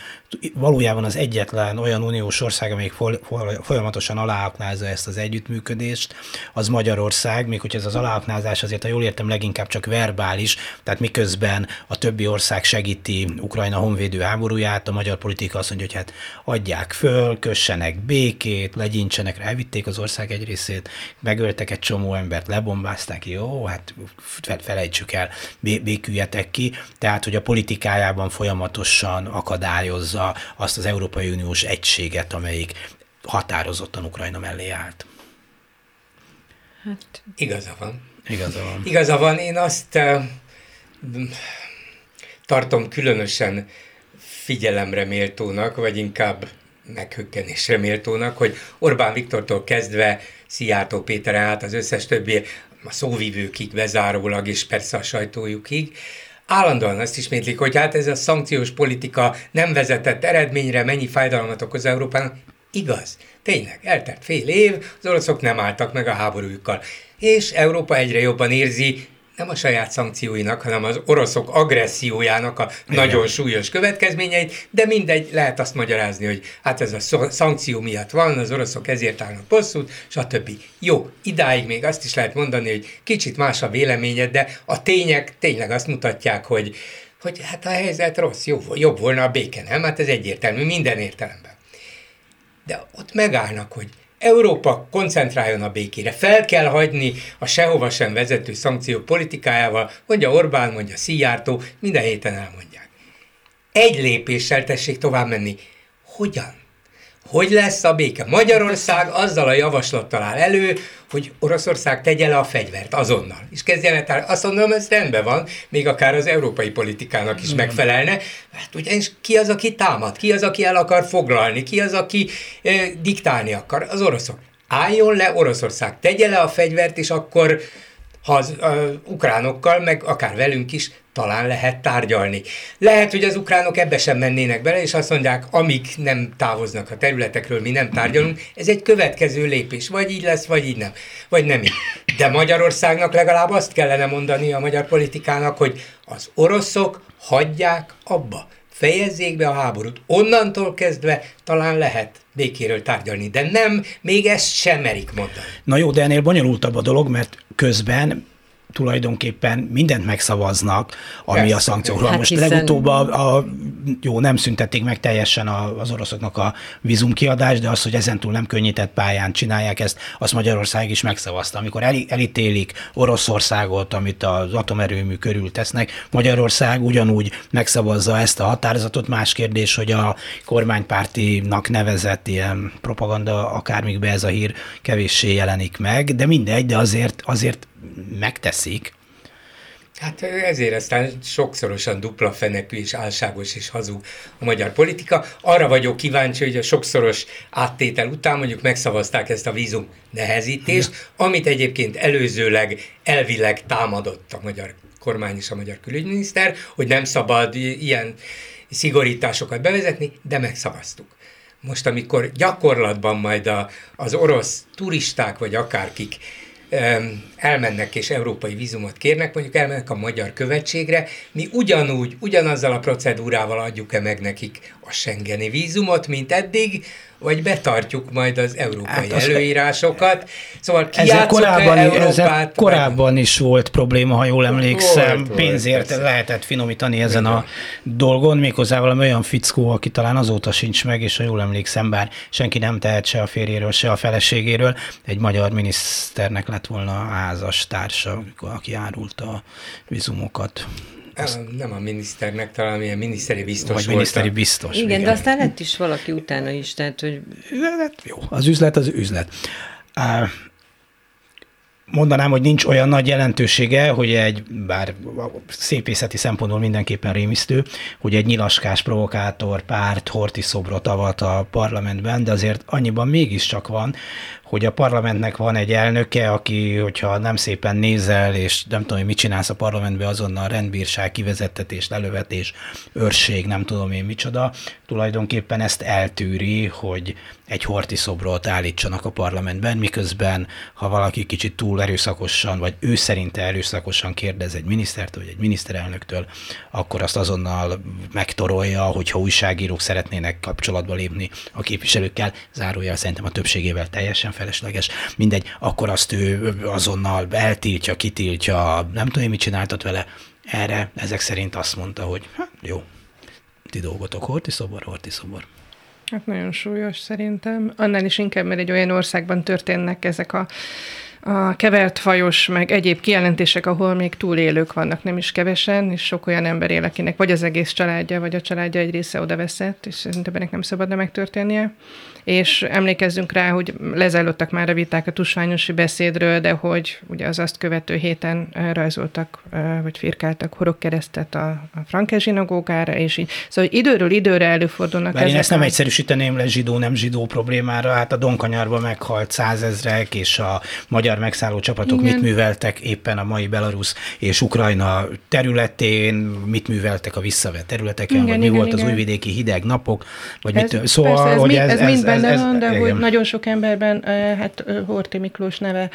Speaker 2: valójában az egyetlen olyan uniós ország, amelyik fol, fol, folyamatosan aláaknázza ezt az együttműködést, az Magyarország, még hogy ez az aláaknázás azért, ha jól értem, leginkább csak verbális, tehát miközben a többi ország segíti Ukrajna honvédő háborúját, a magyar politika azt mondja, hogy hát adják föl, kössenek békét, legyintsenek rá, elvitték az ország egy részét, megöltek egy csomó embert, lebombázták, jó, hát fe- felejtsük el, bé- béküljetek ki, tehát, hogy a politikájában folyamatosan akadályozza azt az Európai Uniós egységet, amelyik határozottan Ukrajna mellé állt.
Speaker 4: Hát
Speaker 3: Igaza van.
Speaker 2: Igaza van.
Speaker 3: Igaza van, én azt uh, tartom különösen figyelemre méltónak, vagy inkább meghökkenésre méltónak, hogy Orbán Viktortól kezdve Szijjártó Péter át az összes többi a szóvivőkig bezárólag, és persze a sajtójukig, állandóan azt ismétlik, hogy hát ez a szankciós politika nem vezetett eredményre, mennyi fájdalmat okoz Európának. Igaz, tényleg, eltelt fél év, az oroszok nem álltak meg a háborújukkal. És Európa egyre jobban érzi, nem a saját szankcióinak, hanem az oroszok agressziójának a Igen. nagyon súlyos következményeit, de mindegy, lehet azt magyarázni, hogy hát ez a szankció miatt van, az oroszok ezért állnak bosszút, stb. Jó, idáig még azt is lehet mondani, hogy kicsit más a véleményed, de a tények tényleg azt mutatják, hogy, hogy hát a helyzet rossz, jó, jobb volna a béke, nem? Hát ez egyértelmű minden értelemben. De ott megállnak, hogy Európa koncentráljon a békére. Fel kell hagyni a sehova sem vezető szankció politikájával, mondja Orbán, mondja Szijjártó, minden héten elmondják. Egy lépéssel tessék tovább menni. Hogyan? Hogy lesz a béke? Magyarország azzal a javaslattal áll elő, hogy Oroszország tegye le a fegyvert azonnal. És kezdjen el, azt mondom, ez rendben van, még akár az európai politikának is megfelelne. Hát ugyanis ki az, aki támad? Ki az, aki el akar foglalni? Ki az, aki eh, diktálni akar? Az oroszok. Álljon le Oroszország, tegye le a fegyvert, és akkor ha az uh, ukránokkal, meg akár velünk is talán lehet tárgyalni. Lehet, hogy az ukránok ebbe sem mennének bele, és azt mondják, amíg nem távoznak a területekről, mi nem tárgyalunk, ez egy következő lépés, vagy így lesz, vagy így nem, vagy nem így. De Magyarországnak legalább azt kellene mondani a magyar politikának, hogy az oroszok hagyják abba, fejezzék be a háborút. Onnantól kezdve talán lehet békéről tárgyalni, de nem, még ezt sem merik mondani.
Speaker 2: Na jó, de ennél bonyolultabb a dolog, mert közben tulajdonképpen mindent megszavaznak, ami Persze. a szankciókról. Hát Most hiszen... legutóbb a, a, jó, nem szüntették meg teljesen a, az oroszoknak a vízumkiadást, de az, hogy ezentúl nem könnyített pályán csinálják ezt, azt Magyarország is megszavazta. Amikor el, elítélik Oroszországot, amit az atomerőmű körül tesznek, Magyarország ugyanúgy megszavazza ezt a határozatot. Más kérdés, hogy a kormánypártinak nevezett ilyen propaganda, akármikbe ez a hír kevéssé jelenik meg, de mindegy, de azért, azért megteszik.
Speaker 3: Hát ezért aztán sokszorosan dupla fenekű és álságos és hazug a magyar politika. Arra vagyok kíváncsi, hogy a sokszoros áttétel után mondjuk megszavazták ezt a vízum nehezítést, amit egyébként előzőleg elvileg támadott a magyar kormány és a magyar külügyminiszter, hogy nem szabad ilyen szigorításokat bevezetni, de megszavaztuk. Most, amikor gyakorlatban majd a, az orosz turisták, vagy akárkik elmennek és európai vízumot kérnek, mondjuk elmennek a magyar követségre, mi ugyanúgy, ugyanazzal a procedúrával adjuk-e meg nekik a Schengeni vízumot, mint eddig, vagy betartjuk majd az európai hát az előírásokat. Szóval ezzel korábban, Európát, ezzel
Speaker 2: korábban is volt probléma, ha jól emlékszem. Volt, Pénzért volt, lehetett finomítani ezen a dolgon, méghozzá valami olyan fickó, aki talán azóta sincs meg, és ha jól emlékszem, bár senki nem tehet se a férjéről, se a feleségéről, egy magyar miniszternek lett volna házas társa, aki árult a vizumokat.
Speaker 3: Azt... Nem a miniszternek, talán milyen miniszteri biztos
Speaker 2: Vagy miniszteri biztos.
Speaker 4: Igen, igen, de aztán lett is valaki utána is, tehát hogy...
Speaker 2: Jó, az üzlet az üzlet mondanám, hogy nincs olyan nagy jelentősége, hogy egy, bár szépészeti szempontból mindenképpen rémisztő, hogy egy nyilaskás provokátor párt horti szobrot avat a parlamentben, de azért annyiban mégiscsak van, hogy a parlamentnek van egy elnöke, aki, hogyha nem szépen nézel, és nem tudom, hogy mit csinálsz a parlamentben, azonnal rendbírság, kivezettetés, lelövetés, őrség, nem tudom én micsoda, tulajdonképpen ezt eltűri, hogy egy horti szobrot állítsanak a parlamentben, miközben, ha valaki kicsit túl erőszakosan, vagy ő szerinte erőszakosan kérdez egy minisztert, vagy egy miniszterelnöktől, akkor azt azonnal megtorolja, hogyha újságírók szeretnének kapcsolatba lépni a képviselőkkel, zárója szerintem a többségével teljesen felesleges, mindegy, akkor azt ő azonnal eltiltja, kitiltja, nem tudom, mit csináltat vele. Erre ezek szerint azt mondta, hogy hát, jó, ti dolgotok, horti szobor, horti szobor.
Speaker 5: Hát nagyon súlyos szerintem. Annál is inkább, mert egy olyan országban történnek ezek a a kevert fajos, meg egyéb kijelentések, ahol még túlélők vannak, nem is kevesen, és sok olyan ember él, akinek vagy az egész családja, vagy a családja egy része oda veszett, és szerintem ennek nem szabadna megtörténnie és emlékezzünk rá, hogy lezajlottak már a viták a tusványosi beszédről, de hogy ugye az azt követő héten rajzoltak, vagy firkáltak horogkeresztet a, a Franke zsinagógára, és így. Szóval időről időre előfordulnak
Speaker 2: Bár én ezt nem a... egyszerűsíteném le zsidó-nem zsidó problémára, hát a Donkanyarban meghalt százezrek, és a magyar megszálló csapatok Igen. mit műveltek éppen a mai Belarus és Ukrajna területén, mit műveltek a visszavett területeken, igen, vagy mi igen, volt igen. az újvidéki hideg napok, vagy ez, mit, szóval, persze,
Speaker 5: ez
Speaker 2: hogy
Speaker 5: ez, ez, ez mind benne ez, van, de igen. hogy nagyon sok emberben, hát Horti Miklós neve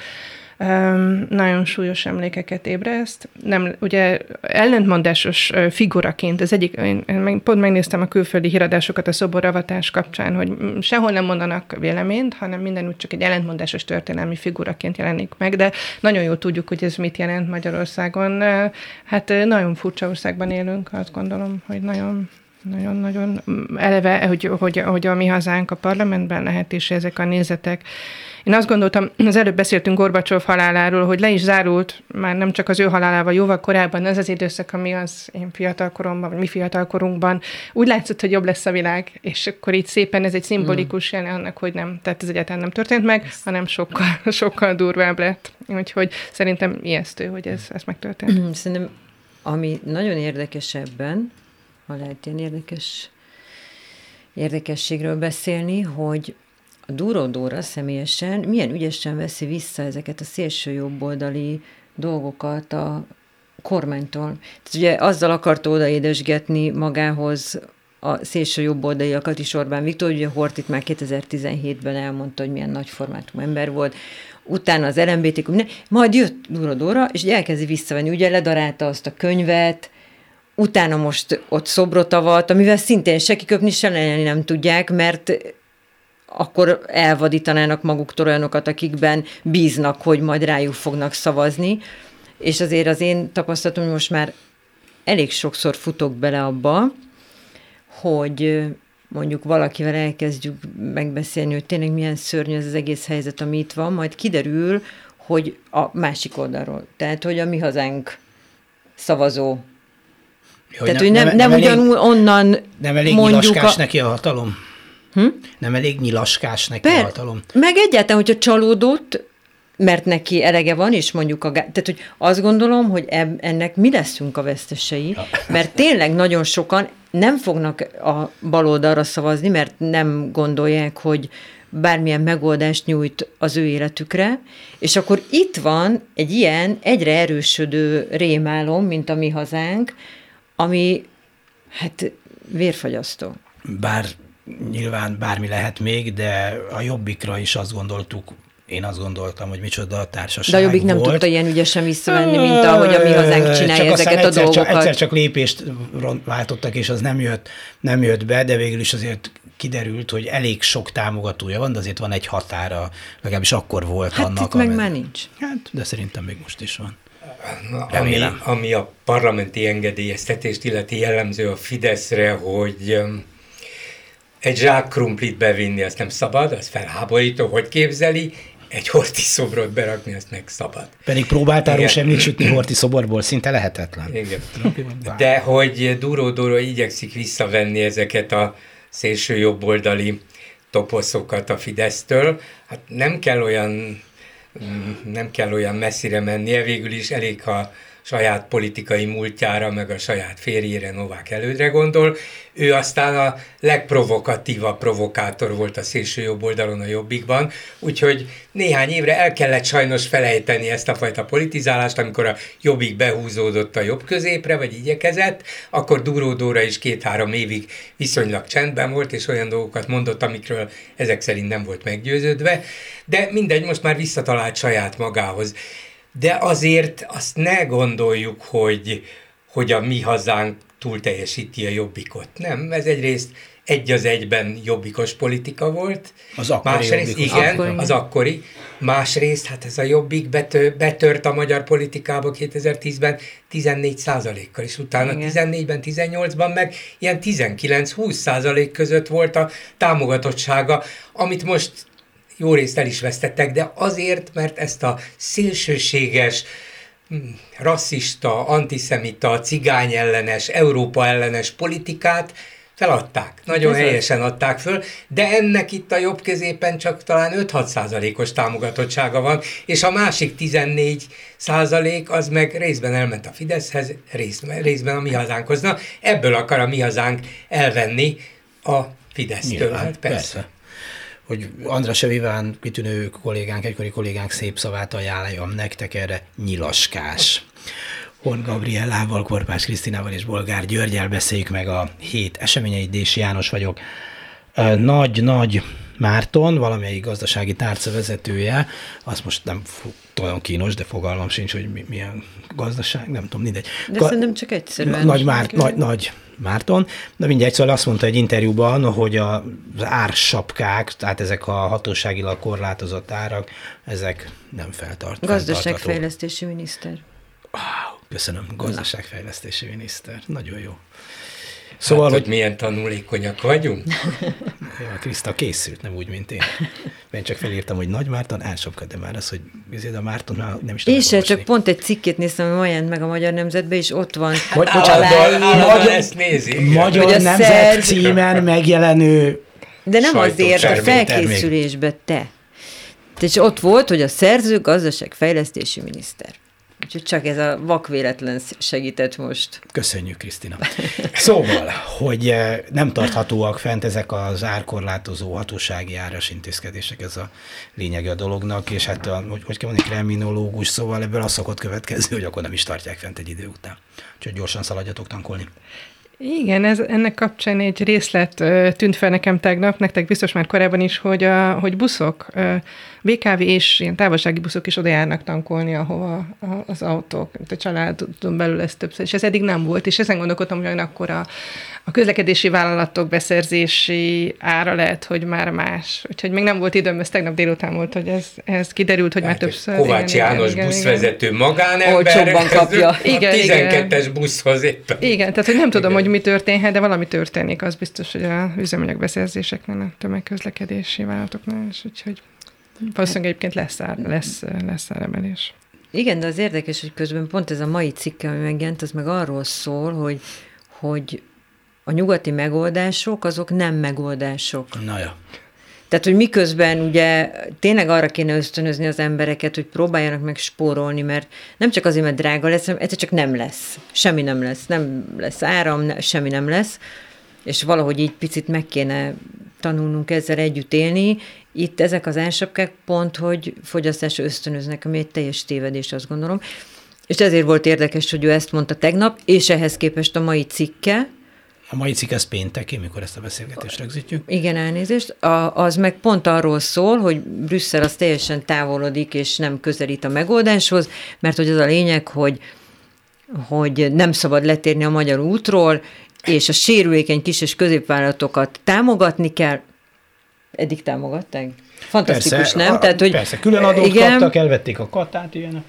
Speaker 5: nagyon súlyos emlékeket ébreszt. Nem, ugye ellentmondásos figuraként, az egyik, én, pont megnéztem a külföldi híradásokat a szoboravatás kapcsán, hogy sehol nem mondanak véleményt, hanem minden úgy csak egy ellentmondásos történelmi figuraként jelenik meg, de nagyon jól tudjuk, hogy ez mit jelent Magyarországon. Hát nagyon furcsa országban élünk, azt gondolom, hogy nagyon nagyon-nagyon eleve, hogy, hogy, hogy a mi hazánk a parlamentben lehet, és ezek a nézetek. Én azt gondoltam, az előbb beszéltünk Gorbacsov haláláról, hogy le is zárult, már nem csak az ő halálával, jóval korábban az az időszak, ami az én fiatalkoromban, vagy mi fiatalkorunkban, úgy látszott, hogy jobb lesz a világ, és akkor így szépen ez egy szimbolikus mm. annak, hogy nem, tehát ez egyáltalán nem történt meg, hanem sokkal, (laughs) sokkal durvább lett. Úgyhogy szerintem ijesztő, hogy ez, ez megtörtént.
Speaker 4: Szerintem ami nagyon érdekes ebben, ha lehet ilyen érdekes érdekességről beszélni, hogy a Dúró Dóra személyesen milyen ügyesen veszi vissza ezeket a szélső jobboldali dolgokat a kormánytól. Tehát ugye azzal akarta odaédesgetni magához a szélső jobboldaliakat is Orbán Viktor, ugye Hortit már 2017-ben elmondta, hogy milyen nagy formátum ember volt, utána az LMBTQ, majd jött Dúró Dóra, és elkezdi visszavenni, ugye ledarálta azt a könyvet, utána most ott szobrot avat, amivel szintén se kiköpni, se lenni nem tudják, mert akkor elvadítanának maguktól olyanokat, akikben bíznak, hogy majd rájuk fognak szavazni. És azért az én tapasztalatom, hogy most már elég sokszor futok bele abba, hogy mondjuk valakivel elkezdjük megbeszélni, hogy tényleg milyen szörnyű ez az egész helyzet, ami itt van, majd kiderül, hogy a másik oldalról. Tehát, hogy a mi hazánk szavazó jó, Tehát, hogy nem, nem, nem, nem ugyanúgy onnan
Speaker 2: Nem elég mondjuk nyilaskás a... neki a hatalom? Hm? Nem elég nyilaskás neki per, a hatalom?
Speaker 4: Meg egyáltalán, hogyha csalódott, mert neki elege van, és mondjuk a... Tehát, hogy azt gondolom, hogy eb, ennek mi leszünk a vesztesei, ja. mert tényleg nagyon sokan nem fognak a baloldalra szavazni, mert nem gondolják, hogy bármilyen megoldást nyújt az ő életükre, és akkor itt van egy ilyen egyre erősödő rémálom, mint a mi hazánk, ami hát vérfagyasztó.
Speaker 2: Bár nyilván bármi lehet még, de a jobbikra is azt gondoltuk, én azt gondoltam, hogy micsoda a társaság
Speaker 4: De a Jobbik nem tudta ilyen ügyesen visszavenni, mint ahogy a mi hazánk csinálja csak ezeket a dolgokat.
Speaker 2: Csak, egyszer csak lépést váltottak, és az nem jött, nem jött be, de végül is azért kiderült, hogy elég sok támogatója van, de azért van egy határa, legalábbis akkor volt
Speaker 4: hát
Speaker 2: annak.
Speaker 4: Hát meg már nincs.
Speaker 2: Hát, de szerintem még most is van.
Speaker 3: Ami, ami a parlamenti engedélyeztetést illeti jellemző a Fideszre, hogy egy zsák krumplit bevinni, azt nem szabad, az felháborító, hogy képzeli, egy horti szobrot berakni, azt meg szabad.
Speaker 2: Pedig próbáltál rózsemlét sütni (clears throat) horti szoborból, szinte lehetetlen.
Speaker 3: Igen. De hogy Duró Duró igyekszik visszavenni ezeket a szélső jobboldali toposzokat a Fidesztől, hát nem kell olyan nem kell olyan messzire mennie, végül is elég, ha saját politikai múltjára, meg a saját férjére, Novák elődre gondol. Ő aztán a legprovokatívabb provokátor volt a szélső jobb oldalon a jobbikban, úgyhogy néhány évre el kellett sajnos felejteni ezt a fajta politizálást, amikor a jobbik behúzódott a jobb középre, vagy igyekezett, akkor Duró Dóra is két-három évig viszonylag csendben volt, és olyan dolgokat mondott, amikről ezek szerint nem volt meggyőződve, de mindegy, most már visszatalált saját magához de azért azt ne gondoljuk, hogy, hogy a mi hazánk túl teljesíti a jobbikot. Nem, ez egyrészt egy az egyben jobbikos politika volt.
Speaker 2: Az akkori
Speaker 3: Másrészt, igen, akkori. az akkori. Másrészt, hát ez a jobbik betör, betört a magyar politikába 2010-ben 14 kal és utána igen. 14-ben, 18-ban meg ilyen 19-20 százalék között volt a támogatottsága, amit most jó részt el is vesztettek, de azért, mert ezt a szélsőséges, hm, rasszista, antiszemita, cigány ellenes, Európa ellenes politikát feladták. Nagyon Bizony. helyesen adták föl, de ennek itt a jobb középen csak talán 5-6 százalékos támogatottsága van, és a másik 14 százalék az meg részben elment a Fideszhez, részben, részben a mi hazánkhoz. Na, ebből akar a mi hazánk elvenni a Fidesztől. Nyilván, hát persze. persze
Speaker 2: hogy András Eviván kitűnő kollégánk, egykori kollégánk szép szavát ajánljam nektek erre, nyilaskás. Hon Gabriellával, Korpás Krisztinával és Bolgár Györgyel beszéljük meg a hét eseményeit. Dési János vagyok. Nagy-nagy Márton, valamelyik gazdasági tárca vezetője, azt most nem olyan kínos, de fogalmam sincs, hogy mi, milyen gazdaság, nem tudom, mindegy.
Speaker 4: De Ga- szerintem csak egyszerűen.
Speaker 2: Nagy, Már, nagy, nagy Márton, de mindjárt szóval azt mondta egy interjúban, hogy az ársapkák, tehát ezek a hatóságilag korlátozott árak, ezek nem feltart.
Speaker 4: Gazdaságfejlesztési miniszter.
Speaker 2: Wow, köszönöm, gazdaságfejlesztési miniszter. Nagyon jó.
Speaker 3: Szóval, hát, hogy, hogy milyen tanulékonyak vagyunk? (laughs)
Speaker 2: Ja, Kriszta készült, nem úgy, mint én. Én csak felírtam, hogy Nagy Márton, elsopka, de már az, hogy ezért a Márton már nem is
Speaker 4: tudom. Sem, csak pont egy cikkét néztem, hogy olyan meg a Magyar Nemzetbe, és ott van.
Speaker 3: Hogy, bocsánat, magyar, ezt nézi.
Speaker 2: Magyar hogy Nemzet szer... címen megjelenő
Speaker 4: De nem azért, a felkészülésbe te. És ott volt, hogy a szerző gazdaságfejlesztési miniszter. Úgyhogy csak ez a vakvéletlen segített most.
Speaker 2: Köszönjük, Krisztina. Szóval, hogy eh, nem tarthatóak fent ezek az árkorlátozó hatósági áras intézkedések, ez a lényege a dolognak, és hát, a, hogy, hogy kell mondani, kriminológus, szóval ebből az szokott következni, hogy akkor nem is tartják fent egy idő után. Úgyhogy gyorsan szaladjatok tankolni.
Speaker 5: Igen, ez, ennek kapcsán egy részlet tűnt fel nekem tegnap, nektek biztos már korábban is, hogy, a, hogy buszok, BKV és ilyen távolsági buszok is oda járnak tankolni, ahova az autók, a családon belül ez többször, és ez eddig nem volt, és ezen gondolkodtam, hogy akkor a, a közlekedési vállalatok beszerzési ára lehet, hogy már más. Úgyhogy még nem volt időm, ez tegnap délután volt, hogy ez, ez kiderült, hogy hát, már többször.
Speaker 3: Kovács igen, János igen, buszvezető igen. magánember. Olcsóbban
Speaker 4: kapja.
Speaker 3: A igen, 12-es buszhoz éppen.
Speaker 5: Igen, tehát hogy nem tudom, igen. hogy mi történhet, de valami történik, az biztos, hogy a üzemanyag beszerzéseknél, a tömegközlekedési vállalatoknál is, úgyhogy valószínűleg egyébként lesz, ár, lesz, lesz áremelés.
Speaker 4: Igen, de az érdekes, hogy közben pont ez a mai cikk, ami megjelent, az meg arról szól, hogy, hogy a nyugati megoldások, azok nem megoldások.
Speaker 2: Na ja.
Speaker 4: Tehát, hogy miközben ugye tényleg arra kéne ösztönözni az embereket, hogy próbáljanak meg spórolni, mert nem csak azért, mert drága lesz, hanem egyszer csak nem lesz. Semmi nem lesz. Nem lesz áram, ne, semmi nem lesz. És valahogy így picit meg kéne tanulnunk ezzel együtt élni. Itt ezek az ársapkák pont, hogy fogyasztásra ösztönöznek, ami egy teljes tévedés, azt gondolom. És ezért volt érdekes, hogy ő ezt mondta tegnap, és ehhez képest a mai cikke,
Speaker 2: a mai cikk ez pénteki, mikor ezt a beszélgetést rögzítjük.
Speaker 4: Igen, elnézést. A, az meg pont arról szól, hogy Brüsszel az teljesen távolodik, és nem közelít a megoldáshoz, mert hogy az a lényeg, hogy, hogy nem szabad letérni a magyar útról, és a sérülékeny kis és középvállalatokat támogatni kell. Eddig támogatták? Fantasztikus, persze, nem?
Speaker 2: A, Tehát, hogy, persze, külön adót igen, kaptak, elvették a katát, ilyen.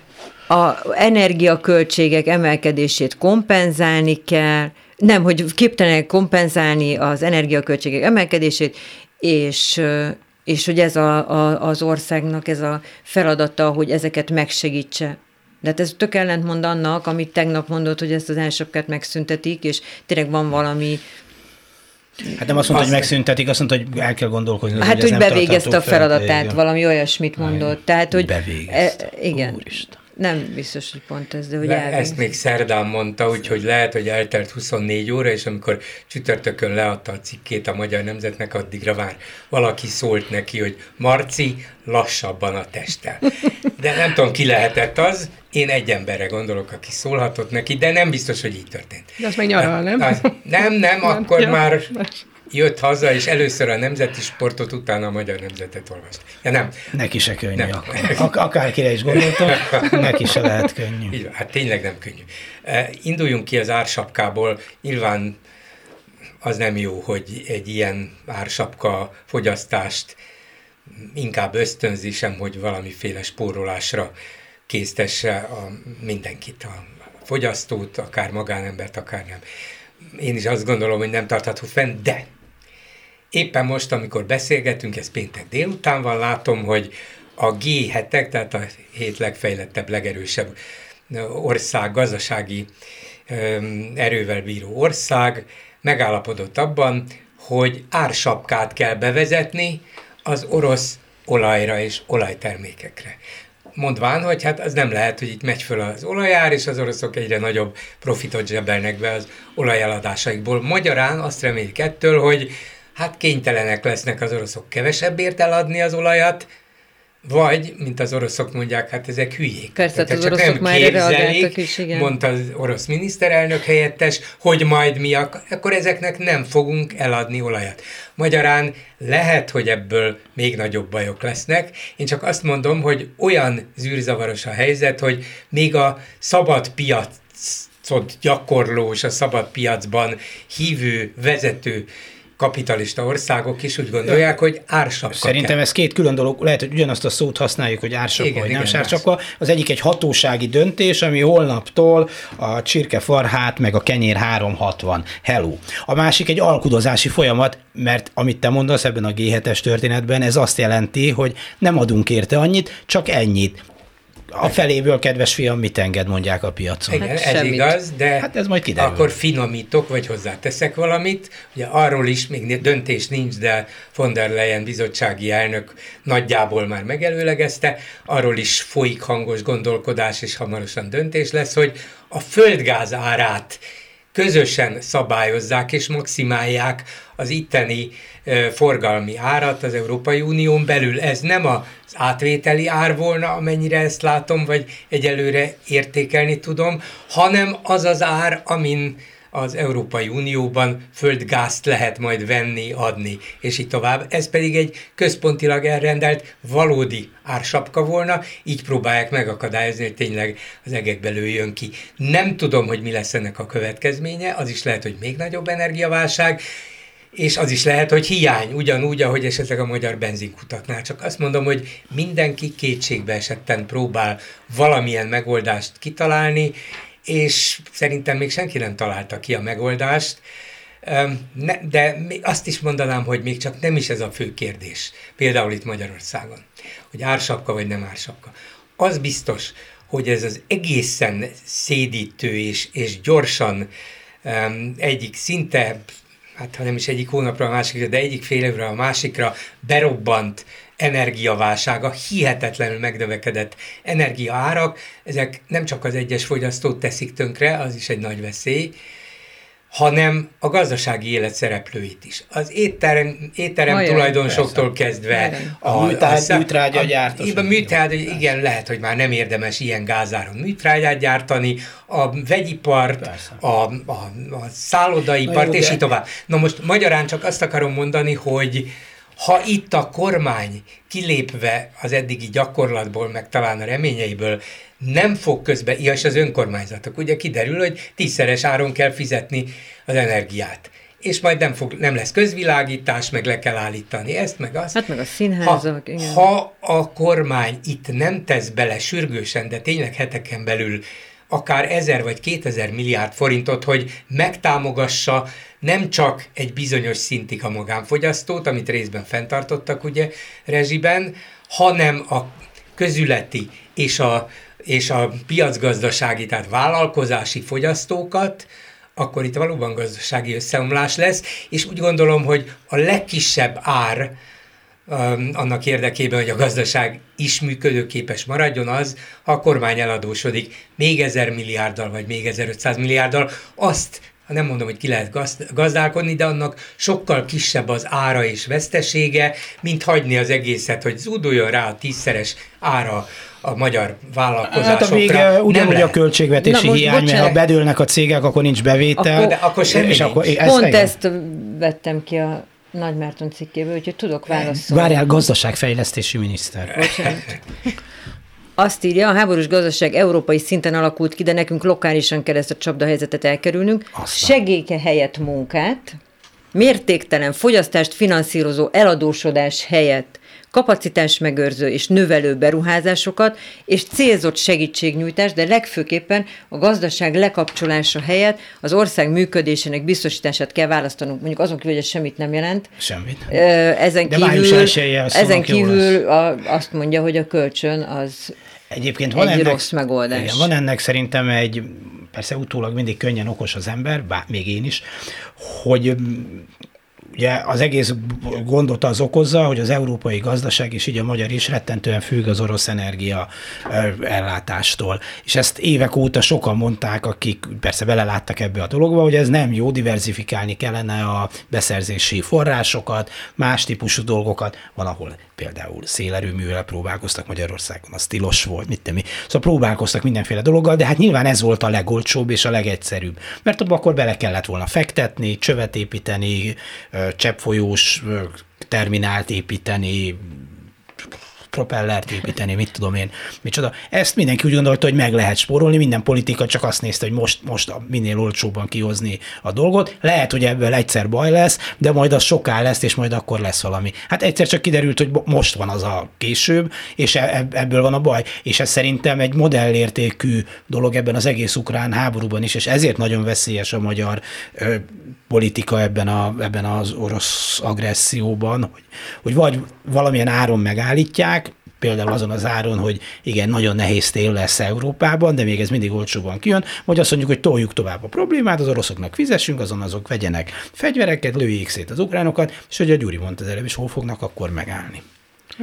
Speaker 4: A energiaköltségek emelkedését kompenzálni kell, nem, hogy képtelenek kompenzálni az energiaköltségek emelkedését, és, és hogy ez a, a, az országnak ez a feladata, hogy ezeket megsegítse. De hát ez tök ellentmond annak, amit tegnap mondott, hogy ezt az elsőbbket megszüntetik, és tényleg van valami
Speaker 2: Hát nem azt mondta, hogy megszüntetik, azt mondta, hogy el kell gondolkozni.
Speaker 4: Hát, hogy, hogy bevégezte a feladatát, fel, valami olyasmit mondott. Tehát, hogy...
Speaker 2: Bevégezte.
Speaker 4: E, igen. Úristen. Nem biztos, hogy pont ez, de hogy Le,
Speaker 3: Ezt még szerdán mondta, úgyhogy lehet, hogy eltelt 24 óra, és amikor csütörtökön leadta a cikkét a Magyar Nemzetnek, addigra már valaki szólt neki, hogy Marci, lassabban a testtel. De nem tudom, ki lehetett az, én egy emberre gondolok, aki szólhatott neki, de nem biztos, hogy így történt.
Speaker 5: De az meg nyaral, nem? Az,
Speaker 3: nem, nem, akkor ja, már jött haza, és először a nemzeti sportot, utána a magyar nemzetet olvast. Ja, nem.
Speaker 2: Neki se könnyű nem. Ak- akárkire is gondoltam, neki se lehet könnyű.
Speaker 3: Így, hát tényleg nem könnyű. Uh, induljunk ki az ársapkából. Nyilván az nem jó, hogy egy ilyen ársapka fogyasztást inkább ösztönzi sem, hogy valamiféle spórolásra késztesse a mindenkit, a fogyasztót, akár magánembert, akár nem. Én is azt gondolom, hogy nem tartható fenn, de éppen most, amikor beszélgetünk, ez péntek délután van, látom, hogy a G7-ek, tehát a hét legfejlettebb, legerősebb ország, gazdasági erővel bíró ország megállapodott abban, hogy ársapkát kell bevezetni az orosz olajra és olajtermékekre. Mondván, hogy hát az nem lehet, hogy itt megy föl az olajár, és az oroszok egyre nagyobb profitot zsebelnek be az olajeladásaikból. Magyarán azt remélik ettől, hogy hát kénytelenek lesznek az oroszok kevesebbért eladni az olajat, vagy, mint az oroszok mondják, hát ezek hülyék.
Speaker 4: Persze, Tehát az csak oroszok nem már képzelik, is, igen.
Speaker 3: mondta az orosz miniszterelnök helyettes, hogy majd mi, ak- akkor ezeknek nem fogunk eladni olajat. Magyarán lehet, hogy ebből még nagyobb bajok lesznek. Én csak azt mondom, hogy olyan zűrzavaros a helyzet, hogy még a szabad piacot gyakorló és a szabad piacban hívő vezető kapitalista országok is úgy gondolják, hogy ársapka
Speaker 2: Szerintem
Speaker 3: kell.
Speaker 2: ez két külön dolog, lehet, hogy ugyanazt a szót használjuk, hogy ársapka igen, vagy nem ársapka. Az egyik egy hatósági döntés, ami holnaptól a csirkefarhát meg a kenyér 360. Hello. A másik egy alkudozási folyamat, mert amit te mondasz ebben a G7-es történetben, ez azt jelenti, hogy nem adunk érte annyit, csak ennyit a feléből, kedves fiam, mit enged, mondják a piacon.
Speaker 3: Igen, hát ez semmit. igaz, de
Speaker 2: hát ez majd kiderül.
Speaker 3: akkor finomítok, vagy hozzáteszek valamit. Ugye arról is még döntés nincs, de von der Leyen bizottsági elnök nagyjából már megelőlegezte, arról is folyik hangos gondolkodás, és hamarosan döntés lesz, hogy a földgáz árát közösen szabályozzák és maximálják az itteni forgalmi árat az Európai Unión belül. Ez nem az átvételi ár volna, amennyire ezt látom, vagy egyelőre értékelni tudom, hanem az az ár, amin az Európai Unióban földgázt lehet majd venni, adni, és így tovább. Ez pedig egy központilag elrendelt valódi ársapka volna, így próbálják megakadályozni, hogy tényleg az egekbe lőjön ki. Nem tudom, hogy mi lesz ennek a következménye, az is lehet, hogy még nagyobb energiaválság, és az is lehet, hogy hiány, ugyanúgy, ahogy esetleg a magyar benzinkutaknál. Csak azt mondom, hogy mindenki kétségbe esetten próbál valamilyen megoldást kitalálni, és szerintem még senki nem találta ki a megoldást, de azt is mondanám, hogy még csak nem is ez a fő kérdés, például itt Magyarországon, hogy ársapka vagy nem ársapka. Az biztos, hogy ez az egészen szédítő és, és gyorsan egyik szinte hát ha nem is egyik hónapra a másikra, de egyik fél évre a másikra berobbant energiaválsága, hihetetlenül megnövekedett energiaárak, ezek nem csak az egyes fogyasztót teszik tönkre, az is egy nagy veszély, hanem a gazdasági élet szereplőit is. Az étterem, étterem tulajdonosoktól persze. kezdve
Speaker 2: a, a, műtrágy, a, műtrágya gyártás.
Speaker 3: A műtrágya, igen, lehet, hogy már nem érdemes ilyen gázáron műtrágyát gyártani, a vegyipart, a, a, a szállodaipart, és így tovább. Na most magyarán csak azt akarom mondani, hogy ha itt a kormány kilépve az eddigi gyakorlatból, meg talán a reményeiből nem fog közbe, és az önkormányzatok, ugye kiderül, hogy tízszeres áron kell fizetni az energiát és majd nem, fog, nem lesz közvilágítás, meg le kell állítani ezt, meg azt.
Speaker 4: Hát meg a színházak,
Speaker 3: ha, igen. Ha a kormány itt nem tesz bele sürgősen, de tényleg heteken belül akár ezer vagy kétezer milliárd forintot, hogy megtámogassa nem csak egy bizonyos szintig a magánfogyasztót, amit részben fenntartottak ugye rezsiben, hanem a közületi és a, és a piacgazdasági, tehát vállalkozási fogyasztókat, akkor itt valóban gazdasági összeomlás lesz, és úgy gondolom, hogy a legkisebb ár, Um, annak érdekében, hogy a gazdaság is működőképes maradjon az, ha a kormány eladósodik még ezer milliárddal, vagy még 1500 milliárddal, azt nem mondom, hogy ki lehet gazdálkodni, de annak sokkal kisebb az ára és vesztesége, mint hagyni az egészet, hogy zúduljon rá a tízszeres ára a magyar vállalkozásokra. Hát a vége
Speaker 2: ugyanúgy a költségvetési Na, hiány, bocsánat. mert ha bedőlnek a cégek, akkor nincs bevétel.
Speaker 3: Akkor, de akkor semmi és
Speaker 4: akkor, ez Pont ezt vettem ki a nagy Márton cikkéből, úgyhogy tudok válaszolni.
Speaker 2: Várjál, gazdaságfejlesztési miniszter.
Speaker 4: Bocsánat. (laughs) Azt írja, a háborús gazdaság európai szinten alakult ki, de nekünk lokálisan kell ezt a csapdahelyzetet elkerülnünk. Aztán. Segéke helyett munkát, mértéktelen fogyasztást finanszírozó eladósodás helyett kapacitás megőrző és növelő beruházásokat, és célzott segítségnyújtás, de legfőképpen a gazdaság lekapcsolása helyett az ország működésének biztosítását kell választanunk. Mondjuk azon kívül, hogy ez semmit nem jelent.
Speaker 2: Semmit.
Speaker 4: Ezen
Speaker 2: De
Speaker 4: kívül, ezen kívül a, azt mondja, hogy a kölcsön az
Speaker 2: Egyébként van
Speaker 4: Egy
Speaker 2: ennek,
Speaker 4: rossz megoldás.
Speaker 2: Igen, van ennek szerintem egy, persze utólag mindig könnyen okos az ember, bár még én is, hogy ugye az egész gondot az okozza, hogy az európai gazdaság és így a magyar is rettentően függ az orosz energia ellátástól. És ezt évek óta sokan mondták, akik persze beleláttak ebbe a dologba, hogy ez nem jó, diversifikálni kellene a beszerzési forrásokat, más típusú dolgokat. Van, ahol például szélerőművel próbálkoztak Magyarországon, az tilos volt, mit mi. Szóval próbálkoztak mindenféle dologgal, de hát nyilván ez volt a legolcsóbb és a legegyszerűbb. Mert abban akkor bele kellett volna fektetni, csövet építeni, cseppfolyós terminált építeni, propellert építeni, mit tudom én, micsoda. Ezt mindenki úgy gondolta, hogy meg lehet spórolni, minden politika csak azt nézte, hogy most, most minél olcsóbban kihozni a dolgot. Lehet, hogy ebből egyszer baj lesz, de majd az soká lesz, és majd akkor lesz valami. Hát egyszer csak kiderült, hogy most van az a később, és e- ebből van a baj. És ez szerintem egy modellértékű dolog ebben az egész ukrán háborúban is, és ezért nagyon veszélyes a magyar politika ebben, a, ebben az orosz agresszióban, hogy, hogy vagy valamilyen áron megállítják, például azon az áron, hogy igen, nagyon nehéz tél lesz Európában, de még ez mindig olcsóban kijön, vagy azt mondjuk, hogy toljuk tovább a problémát, az oroszoknak fizessünk, azon azok vegyenek fegyvereket, lőjék szét az ukránokat, és hogy a Gyuri mondta az előbb is, hol fognak akkor megállni.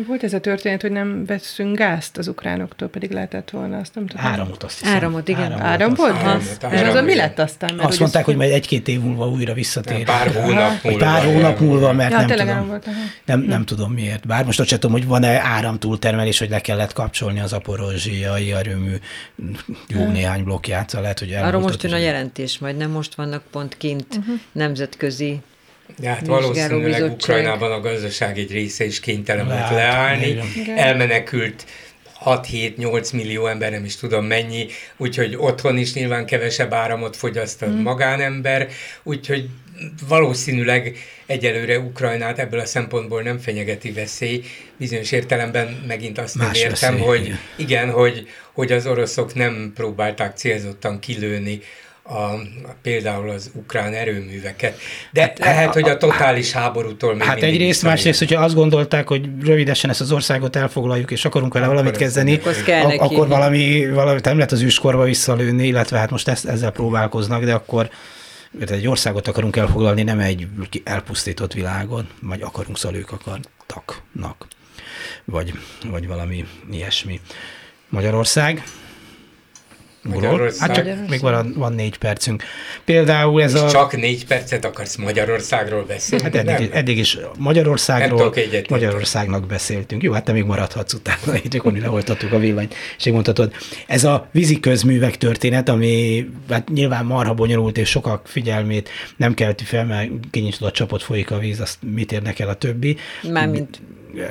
Speaker 5: Volt ez a történet, hogy nem veszünk gázt az ukránoktól, pedig lehetett volna, azt nem tudom.
Speaker 2: Áramot azt hiszem.
Speaker 4: Áramot, igen.
Speaker 5: Áram
Speaker 2: azt
Speaker 5: volt?
Speaker 3: Áramot,
Speaker 5: És
Speaker 3: áramot,
Speaker 5: azon mi lett aztán? Mert
Speaker 2: Azt mondták, hogy majd egy-két év múlva újra visszatér.
Speaker 3: Pár hónap múlva.
Speaker 2: pár hónap múlva, mert
Speaker 5: Ja,
Speaker 2: nem tudom,
Speaker 5: áram volt,
Speaker 2: nem, nem tudom miért. Bár most azt sem tudom, hogy van-e áramtúltermelés, hogy le kellett kapcsolni az aporozsiai erőmű jó néhány blokkját, szóval lehet, hogy
Speaker 4: Arról most jön a jelentés, majd nem most vannak pont kint uh-huh. nemzetközi
Speaker 3: De hát valószínűleg Ukrajnában a gazdaság egy része is kénytelen volt leállni.
Speaker 2: igen.
Speaker 3: Elmenekült 6-7-8 millió ember, nem is tudom mennyi, úgyhogy otthon is nyilván kevesebb áramot fogyaszt a magánember, úgyhogy valószínűleg egyelőre Ukrajnát ebből a szempontból nem fenyegeti veszély. Bizonyos értelemben megint azt nem
Speaker 2: Más
Speaker 3: értem,
Speaker 2: veszély,
Speaker 3: hogy
Speaker 2: igen.
Speaker 3: igen, hogy, hogy az oroszok nem próbálták célzottan kilőni a, például az ukrán erőműveket. De hát, lehet, hogy a totális háborútól még
Speaker 2: Hát egyrészt, másrészt, hogyha azt gondolták, hogy rövidesen ezt az országot elfoglaljuk, és akarunk vele
Speaker 3: Akkor
Speaker 2: valamit kezdeni, ak- akkor valami, valami nem lehet az őskorba visszalőni, illetve hát most ezt, ezzel próbálkoznak, de akkor mert egy országot akarunk elfoglalni, nem egy elpusztított világon, vagy akarunk, szóval ők akartaknak, vagy, vagy valami ilyesmi. Magyarország?
Speaker 3: Magyarország.
Speaker 2: Hát csak még van, van négy percünk. Például ez
Speaker 3: És
Speaker 2: a...
Speaker 3: csak négy percet akarsz Magyarországról beszélni?
Speaker 2: Hát eddig,
Speaker 3: Nem.
Speaker 2: eddig is Magyarországról, Magyarországnak beszéltünk. Jó, hát te még maradhatsz utána, így csak onnan leoltattuk a villanyt, és így mondhatod. Ez a vízi közművek történet, ami hát nyilván marha bonyolult, és sokak figyelmét nem kelti fel, mert kinyitod a csapot, folyik a víz, azt mit érnek el a többi.
Speaker 4: Mármint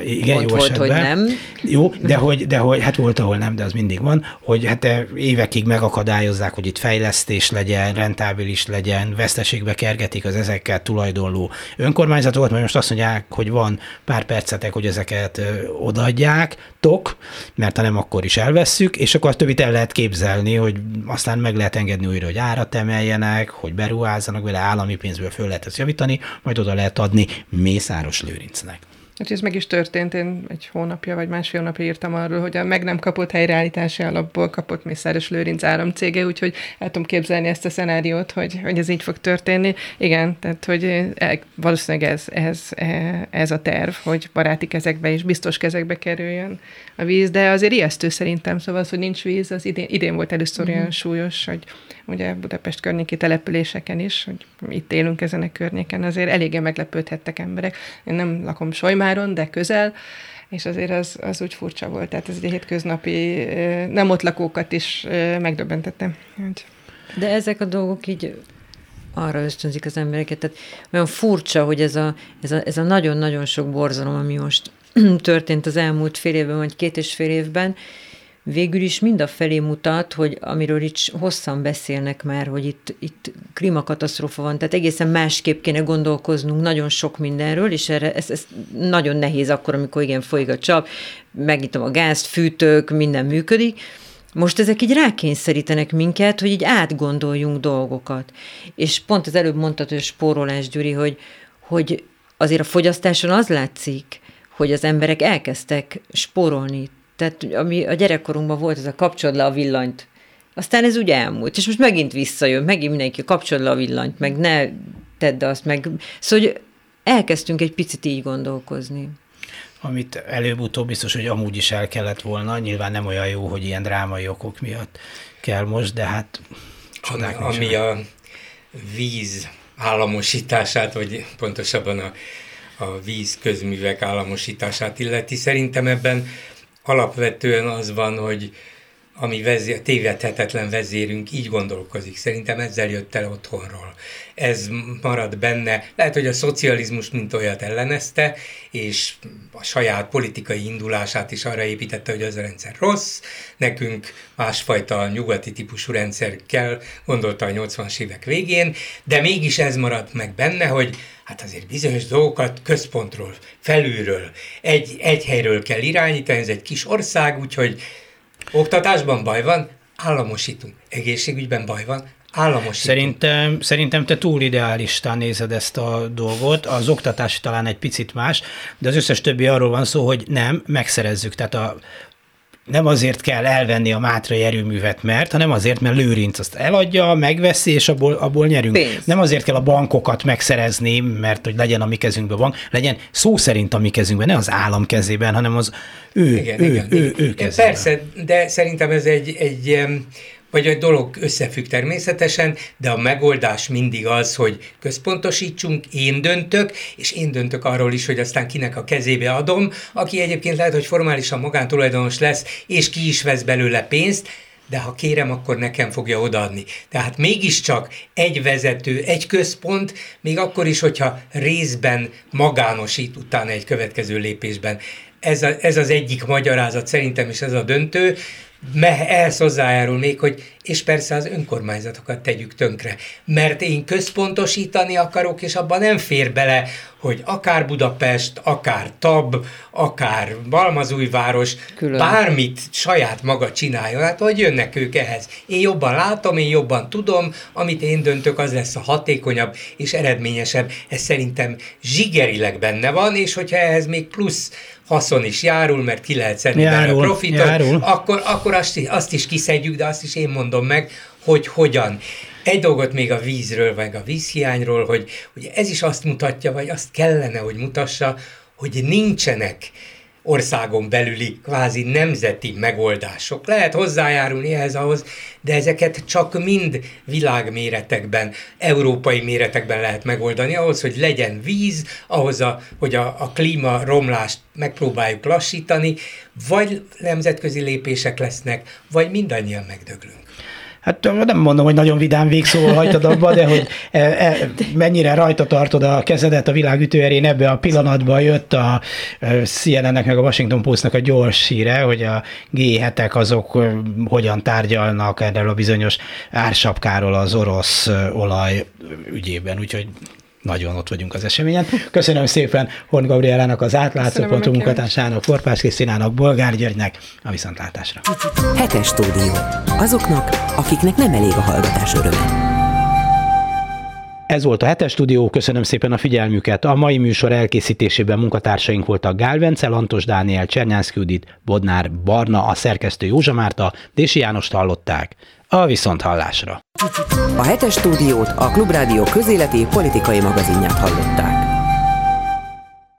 Speaker 2: igen,
Speaker 4: Pont
Speaker 2: jó
Speaker 4: volt,
Speaker 2: esetben.
Speaker 4: hogy nem.
Speaker 2: Jó, de hogy, de hogy, hát volt, ahol nem, de az mindig van, hogy hát eh, évekig megakadályozzák, hogy itt fejlesztés legyen, rentábilis legyen, veszteségbe kergetik az ezekkel tulajdonló önkormányzatokat, mert most azt mondják, hogy van pár percetek, hogy ezeket ö, odaadják, tok, mert ha nem, akkor is elvesszük, és akkor a többit el lehet képzelni, hogy aztán meg lehet engedni újra, hogy árat emeljenek, hogy beruházzanak vele, állami pénzből föl lehet ezt javítani, majd oda lehet adni Mészáros Lőrincnek.
Speaker 5: Hát ez meg is történt, én egy hónapja vagy másfél napja írtam arról, hogy a meg nem kapott helyreállítási alapból kapott Mészáros Lőrinc áramcége, úgyhogy el tudom képzelni ezt a szenáriót, hogy, hogy ez így fog történni. Igen, tehát hogy e, valószínűleg ez, ez, e, ez a terv, hogy baráti kezekbe és biztos kezekbe kerüljön a víz, de azért ijesztő szerintem, szóval az, hogy nincs víz, az idén, idén volt először olyan súlyos, hogy ugye Budapest környéki településeken is, hogy itt élünk ezen a környéken, azért eléggé meglepődhettek emberek. Én nem lakom Solymáron, de közel, és azért az, az úgy furcsa volt, tehát ez egy hétköznapi, nem ott lakókat is megdöbbentettem.
Speaker 4: De ezek a dolgok így arra ösztönzik az embereket. Tehát olyan furcsa, hogy ez a, ez a, ez a nagyon-nagyon sok borzalom, ami most (clears throat) történt az elmúlt fél évben, vagy két és fél évben, végül is mind a felé mutat, hogy amiről itt hosszan beszélnek már, hogy itt, itt klímakatasztrófa van, tehát egészen másképp kéne gondolkoznunk nagyon sok mindenről, és erre ez, ez nagyon nehéz akkor, amikor igen, folyik a csap, megnyitom a gázt, fűtök, minden működik, most ezek így rákényszerítenek minket, hogy így átgondoljunk dolgokat. És pont az előbb mondtad, hogy spórolás, Gyuri, hogy, hogy azért a fogyasztáson az látszik, hogy az emberek elkezdtek spórolni. Tehát ami a gyerekkorunkban volt, ez a kapcsolod le a villanyt. Aztán ez úgy elmúlt, és most megint visszajön, megint mindenki kapcsolod le a villanyt, meg ne tedd azt, meg... Szóval, hogy elkezdtünk egy picit így gondolkozni
Speaker 2: amit előbb-utóbb biztos, hogy amúgy is el kellett volna. Nyilván nem olyan jó, hogy ilyen drámai okok miatt kell most, de hát
Speaker 3: csodák Ami, ami a víz államosítását, vagy pontosabban a, a víz közművek államosítását illeti. Szerintem ebben alapvetően az van, hogy ami vezér, tévedhetetlen vezérünk így gondolkozik. Szerintem ezzel jött el otthonról. Ez marad benne. Lehet, hogy a szocializmus mint olyat ellenezte, és a saját politikai indulását is arra építette, hogy az a rendszer rossz, nekünk másfajta nyugati típusú rendszer kell, gondolta a 80-as évek végén, de mégis ez maradt meg benne, hogy hát azért bizonyos dolgokat központról, felülről, egy, egy helyről kell irányítani, ez egy kis ország, úgyhogy Oktatásban baj van, államosítunk. Egészségügyben baj van, államosítunk.
Speaker 2: Szerintem, szerintem te túl ideálistán nézed ezt a dolgot, az oktatás talán egy picit más, de az összes többi arról van szó, hogy nem, megszerezzük. Tehát a, nem azért kell elvenni a Mátrai erőművet, mert, hanem azért, mert Lőrinc azt eladja, megveszi, és abból, abból nyerünk. Pénz. Nem azért kell a bankokat megszerezni, mert hogy legyen a mi kezünkben bank, legyen szó szerint a mi kezünkben, ne az állam kezében, hanem az ő, igen, ő, igen, ő, ő, ő kezében.
Speaker 3: Persze, de szerintem ez egy, egy vagy egy dolog összefügg természetesen, de a megoldás mindig az, hogy központosítsunk, én döntök, és én döntök arról is, hogy aztán kinek a kezébe adom, aki egyébként lehet, hogy formálisan magántulajdonos lesz, és ki is vesz belőle pénzt, de ha kérem, akkor nekem fogja odaadni. Tehát mégiscsak egy vezető, egy központ, még akkor is, hogyha részben magánosít utána egy következő lépésben. Ez, a, ez az egyik magyarázat szerintem, és ez a döntő, ehhez hozzájárul még, hogy és persze az önkormányzatokat tegyük tönkre. Mert én központosítani akarok, és abban nem fér bele, hogy akár Budapest, akár Tab, akár Balmazújváros, Külön. bármit saját maga csináljon. Hát hogy jönnek ők ehhez? Én jobban látom, én jobban tudom, amit én döntök, az lesz a hatékonyabb és eredményesebb. Ez szerintem zsigerileg benne van, és hogyha ehhez még plusz haszon is járul, mert ki lehet szedni járul, a profitot, járul. akkor, akkor azt, azt is kiszedjük, de azt is én mondom meg, hogy hogyan. Egy dolgot még a vízről, vagy a vízhiányról, hogy hogy ez is azt mutatja, vagy azt kellene, hogy mutassa, hogy nincsenek országon belüli kvázi nemzeti megoldások. Lehet hozzájárulni ehhez ahhoz, de ezeket csak mind világméretekben, európai méretekben lehet megoldani, ahhoz, hogy legyen víz, ahhoz, a, hogy a, a klíma romlást megpróbáljuk lassítani, vagy nemzetközi lépések lesznek, vagy mindannyian megdöglünk.
Speaker 2: Hát nem mondom, hogy nagyon vidám végszóval hagytad abba, de hogy e, e, mennyire rajta tartod a kezedet a világ ütőerén, ebbe a pillanatban jött a CNN-nek meg a Washington Postnak a gyors híre, hogy a G7-ek azok hogyan tárgyalnak erről a bizonyos ársapkáról az orosz olaj ügyében, úgyhogy nagyon ott vagyunk az eseményen. Köszönöm szépen Horn Gabrielának, az átlátszó munkatársának, Korpás Krisztinának, Bolgár Györgynek a viszontlátásra.
Speaker 1: Hetes stúdió. Azoknak, akiknek nem elég a hallgatás öröme.
Speaker 2: Ez volt a hetes stúdió, köszönöm szépen a figyelmüket. A mai műsor elkészítésében munkatársaink voltak Gál Vence, Lantos Dániel, Csernyánszki Judit, Bodnár Barna, a szerkesztő Józsa Márta, Dési Jánost hallották. A Viszonthallásra.
Speaker 1: A hetes stúdiót a Klubrádió közéleti politikai magazinját hallották.